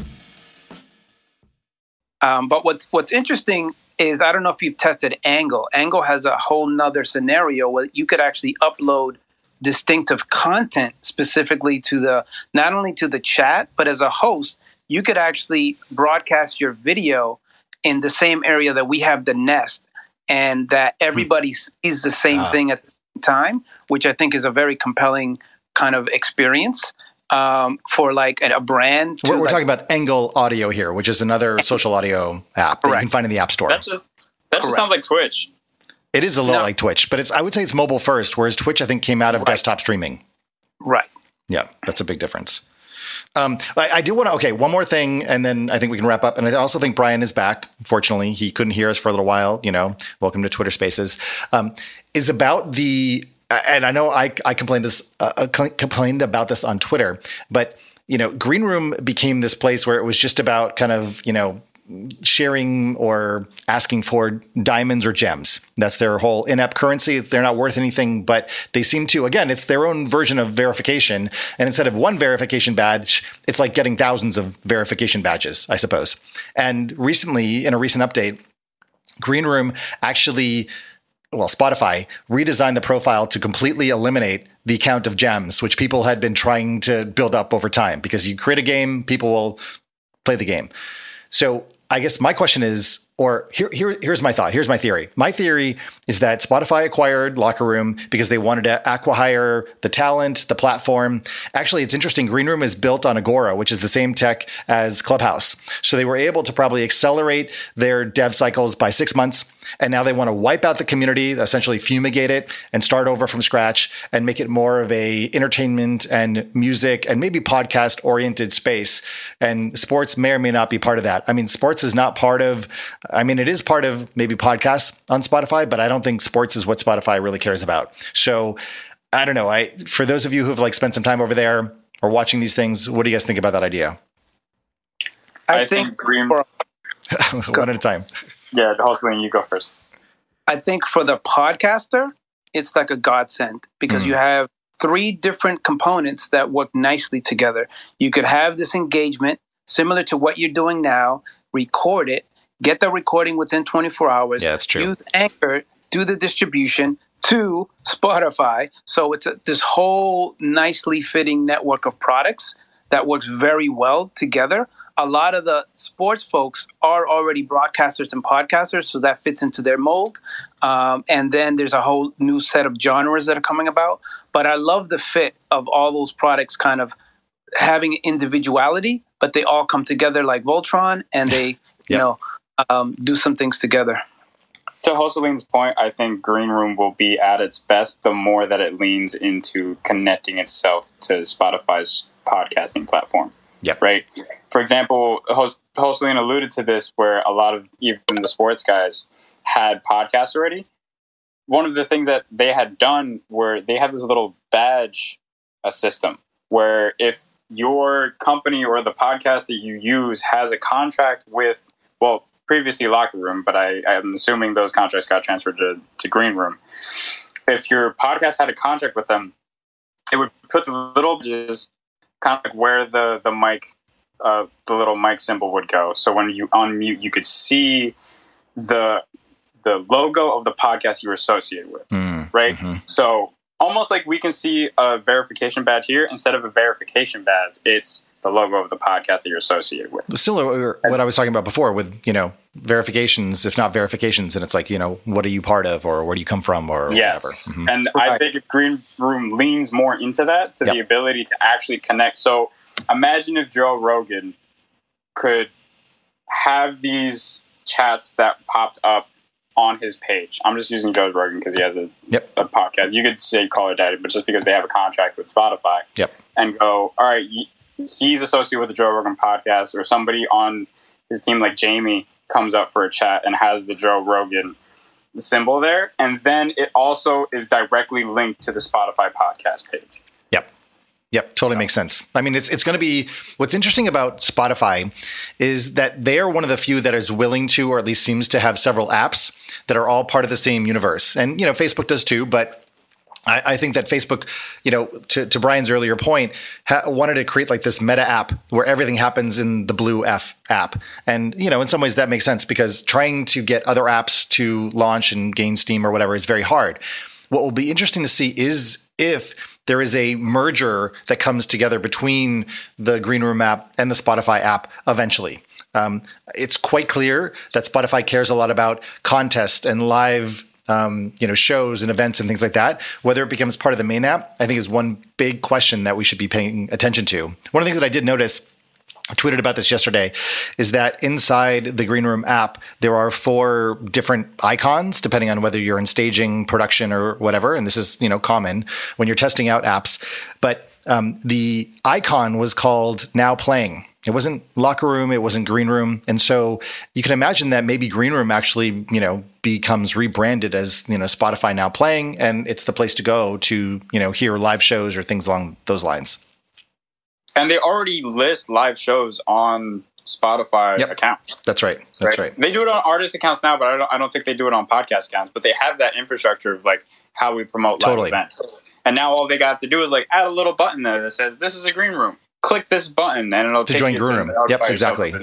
Um, but what's what's interesting is I don't know if you've tested Angle. Angle has a whole nother scenario where you could actually upload distinctive content specifically to the not only to the chat but as a host you could actually broadcast your video in the same area that we have the nest and that everybody sees the same uh. thing at the time which i think is a very compelling kind of experience um, for like a, brand. We're, we're like, talking about Angle Audio here, which is another social audio app that you can find in the App Store. That just that just sounds like Twitch. It is a lot no. like Twitch, but it's I would say it's mobile first, whereas Twitch I think came out of right. desktop streaming. Right. Yeah, that's a big difference. Um, I, I, do want to. Okay, one more thing, and then I think we can wrap up. And I also think Brian is back. Fortunately, he couldn't hear us for a little while. You know, welcome to Twitter Spaces. Um, is about the, and I know I I complained this uh, uh complained about this on Twitter, but you know, Green Room became this place where it was just about kind of you know sharing or asking for diamonds or gems. That's their whole in app currency. They're not worth anything, but they seem to, again, it's their own version of verification. And instead of one verification badge, it's like getting thousands of verification badges, I suppose. And recently, in a recent update, Green Room actually well, Spotify redesigned the profile to completely eliminate the count of gems, which people had been trying to build up over time because you create a game, people will play the game. So I guess my question is, or here, here, here's my thought. Here's my theory. My theory is that Spotify acquired Locker Room because they wanted to acquire the talent, the platform. Actually, it's interesting. Green Room is built on Agora, which is the same tech as Clubhouse. So they were able to probably accelerate their dev cycles by six months and now they want to wipe out the community, essentially fumigate it and start over from scratch and make it more of a entertainment and music and maybe podcast oriented space. And sports may or may not be part of that. I mean, sports is not part of, I mean, it is part of maybe podcasts on Spotify, but I don't think sports is what Spotify really cares about. So I don't know. I, for those of you who have like spent some time over there or watching these things, what do you guys think about that idea? I, I think, think one at a time. Yeah, the host you go first. I think for the podcaster, it's like a godsend because mm. you have three different components that work nicely together. You could have this engagement similar to what you're doing now, record it, get the recording within 24 hours. Yeah, that's true. Use Anchor, do the distribution to Spotify. So it's a, this whole nicely fitting network of products that works very well together a lot of the sports folks are already broadcasters and podcasters, so that fits into their mold. Um, and then there's a whole new set of genres that are coming about. But I love the fit of all those products kind of having individuality, but they all come together like Voltron and they, you yep. know, um, do some things together. To Hoseline's point, I think Green Room will be at its best the more that it leans into connecting itself to Spotify's podcasting platform. Yeah. Right. For example, host alluded to this where a lot of even the sports guys had podcasts already. One of the things that they had done were they had this little badge a system where if your company or the podcast that you use has a contract with well previously locker room but I, i'm assuming those contracts got transferred to, to green room if your podcast had a contract with them it would put the little badges kind of like where the the mic, uh, the little mic symbol would go. So when you unmute, you could see the the logo of the podcast you were associated with, mm, right? Mm-hmm. So almost like we can see a verification badge here instead of a verification badge, it's the logo of the podcast that you're associated with. Similar what I was talking about before with, you know, verifications, if not verifications, and it's like, you know, what are you part of or where do you come from or yes. whatever. Mm-hmm. And right. I think Green Room leans more into that, to yep. the ability to actually connect. So imagine if Joe Rogan could have these chats that popped up on his page. I'm just using Joe Rogan because he has a, yep. a podcast. You could say Call Daddy, but just because they have a contract with Spotify. Yep. And go, all right, he's associated with the Joe Rogan podcast, or somebody on his team like Jamie comes up for a chat and has the Joe Rogan symbol there, and then it also is directly linked to the Spotify podcast page. Yep. Yep, totally makes sense. I mean, it's it's going to be what's interesting about Spotify is that they are one of the few that is willing to, or at least seems to have several apps that are all part of the same universe. And you know, Facebook does too, but I, I, think that Facebook, you know, to, to Brian's earlier point, ha- wanted to create like this meta app where everything happens in the Blue F app. And, you know, in some ways that makes sense because trying to get other apps to launch and gain steam or whatever is very hard. What will be interesting to see is if there is a merger that comes together between the Green Room app and the Spotify app eventually. Um, it's quite clear that Spotify cares a lot about contest and live um, you know, shows and events and things like that. Whether it becomes part of the main app, I think is one big question that we should be paying attention to. One of the things that I did notice tweeted about this yesterday is that inside the green room app there are four different icons depending on whether you're in staging production or whatever and this is you know common when you're testing out apps. But um, the icon was called now playing. It wasn't locker room it wasn't green room and so you can imagine that maybe green room actually you know becomes rebranded as you know spotify now playing and it's the place to go to you know hear live shows or things along those lines and they already list live shows on Spotify yep. accounts. That's right. That's right? right? They do it on artist accounts now, but I don't, I don't think they do it on podcast accounts. But they have that infrastructure of like how we promote totally. live events. And now all they got to do is like add a little button there that says this is a green room. Click this button and it'll to take join you green room. Yep, exactly.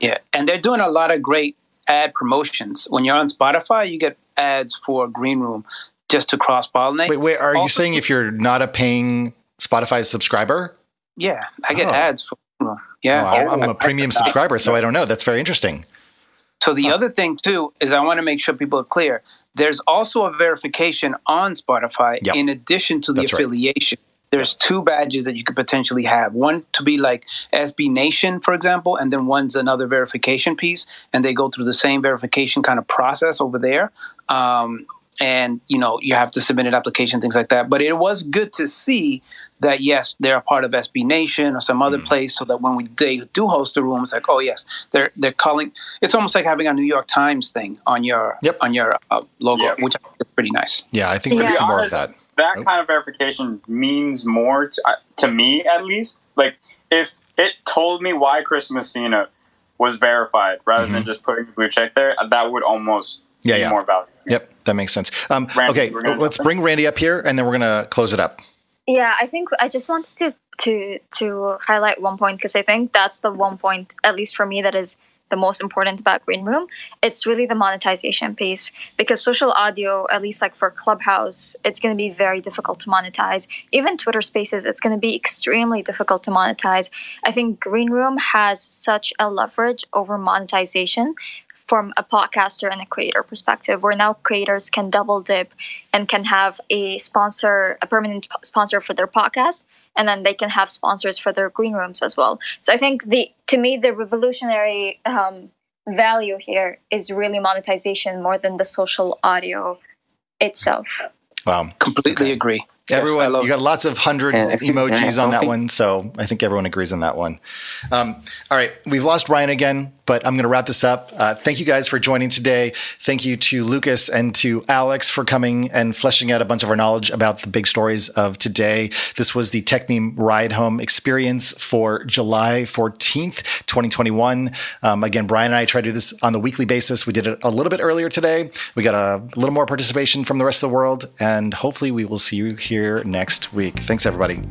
Yeah, and they're doing a lot of great ad promotions. When you're on Spotify, you get ads for Green Room just to cross pollinate. Wait, wait, are also, you saying if you're not a paying Spotify subscriber? Yeah, I get oh. ads for. Yeah, oh, I'm, I'm, a premium subscriber, so I don't know. That's very interesting. So the huh. other thing too is I want to make sure people are clear. There's also a verification on Spotify yep. in addition to the That's affiliation. Right. There's two badges that you could potentially have. One to be like SB Nation, for example, and then one's another verification piece, and they go through the same verification kind of process over there. Um, and you know you have to submit an application, things like that. But it was good to see that yes, they're a part of SB Nation or some other mm. place, so that when we they do host the room, it's like, oh yes, they're they're calling. It's almost like having a New York Times thing on your yep. on your uh, logo, yep. which is pretty nice. Yeah, I think there's some more of that. That oh. kind of verification means more to, uh, to me, at least. Like if it told me why Chris Messina was verified rather mm-hmm. than just putting the blue check there, that would almost yeah, yeah. more value. Yep, that makes sense. Um, Randy, okay, let's bring Randy up here, and then we're gonna close it up. Yeah, I think I just wanted to to to highlight one point because I think that's the one point, at least for me, that is the most important about Green Room. It's really the monetization piece because social audio, at least like for Clubhouse, it's going to be very difficult to monetize. Even Twitter Spaces, it's going to be extremely difficult to monetize. I think Green Room has such a leverage over monetization from a podcaster and a creator perspective, where now creators can double dip and can have a sponsor, a permanent sponsor for their podcast, and then they can have sponsors for their green rooms as well. So I think the to me the revolutionary um, value here is really monetization more than the social audio itself. Wow, completely okay. agree. Everyone, yes, you got lots of hundred emojis on that one, so I think everyone agrees on that one. Um, all right, we've lost Brian again, but I'm going to wrap this up. Uh, thank you guys for joining today. Thank you to Lucas and to Alex for coming and fleshing out a bunch of our knowledge about the big stories of today. This was the Techmeme Ride Home experience for July 14th, 2021. Um, again, Brian and I try to do this on the weekly basis. We did it a little bit earlier today. We got a little more participation from the rest of the world, and hopefully, we will see you here next week. Thanks, everybody.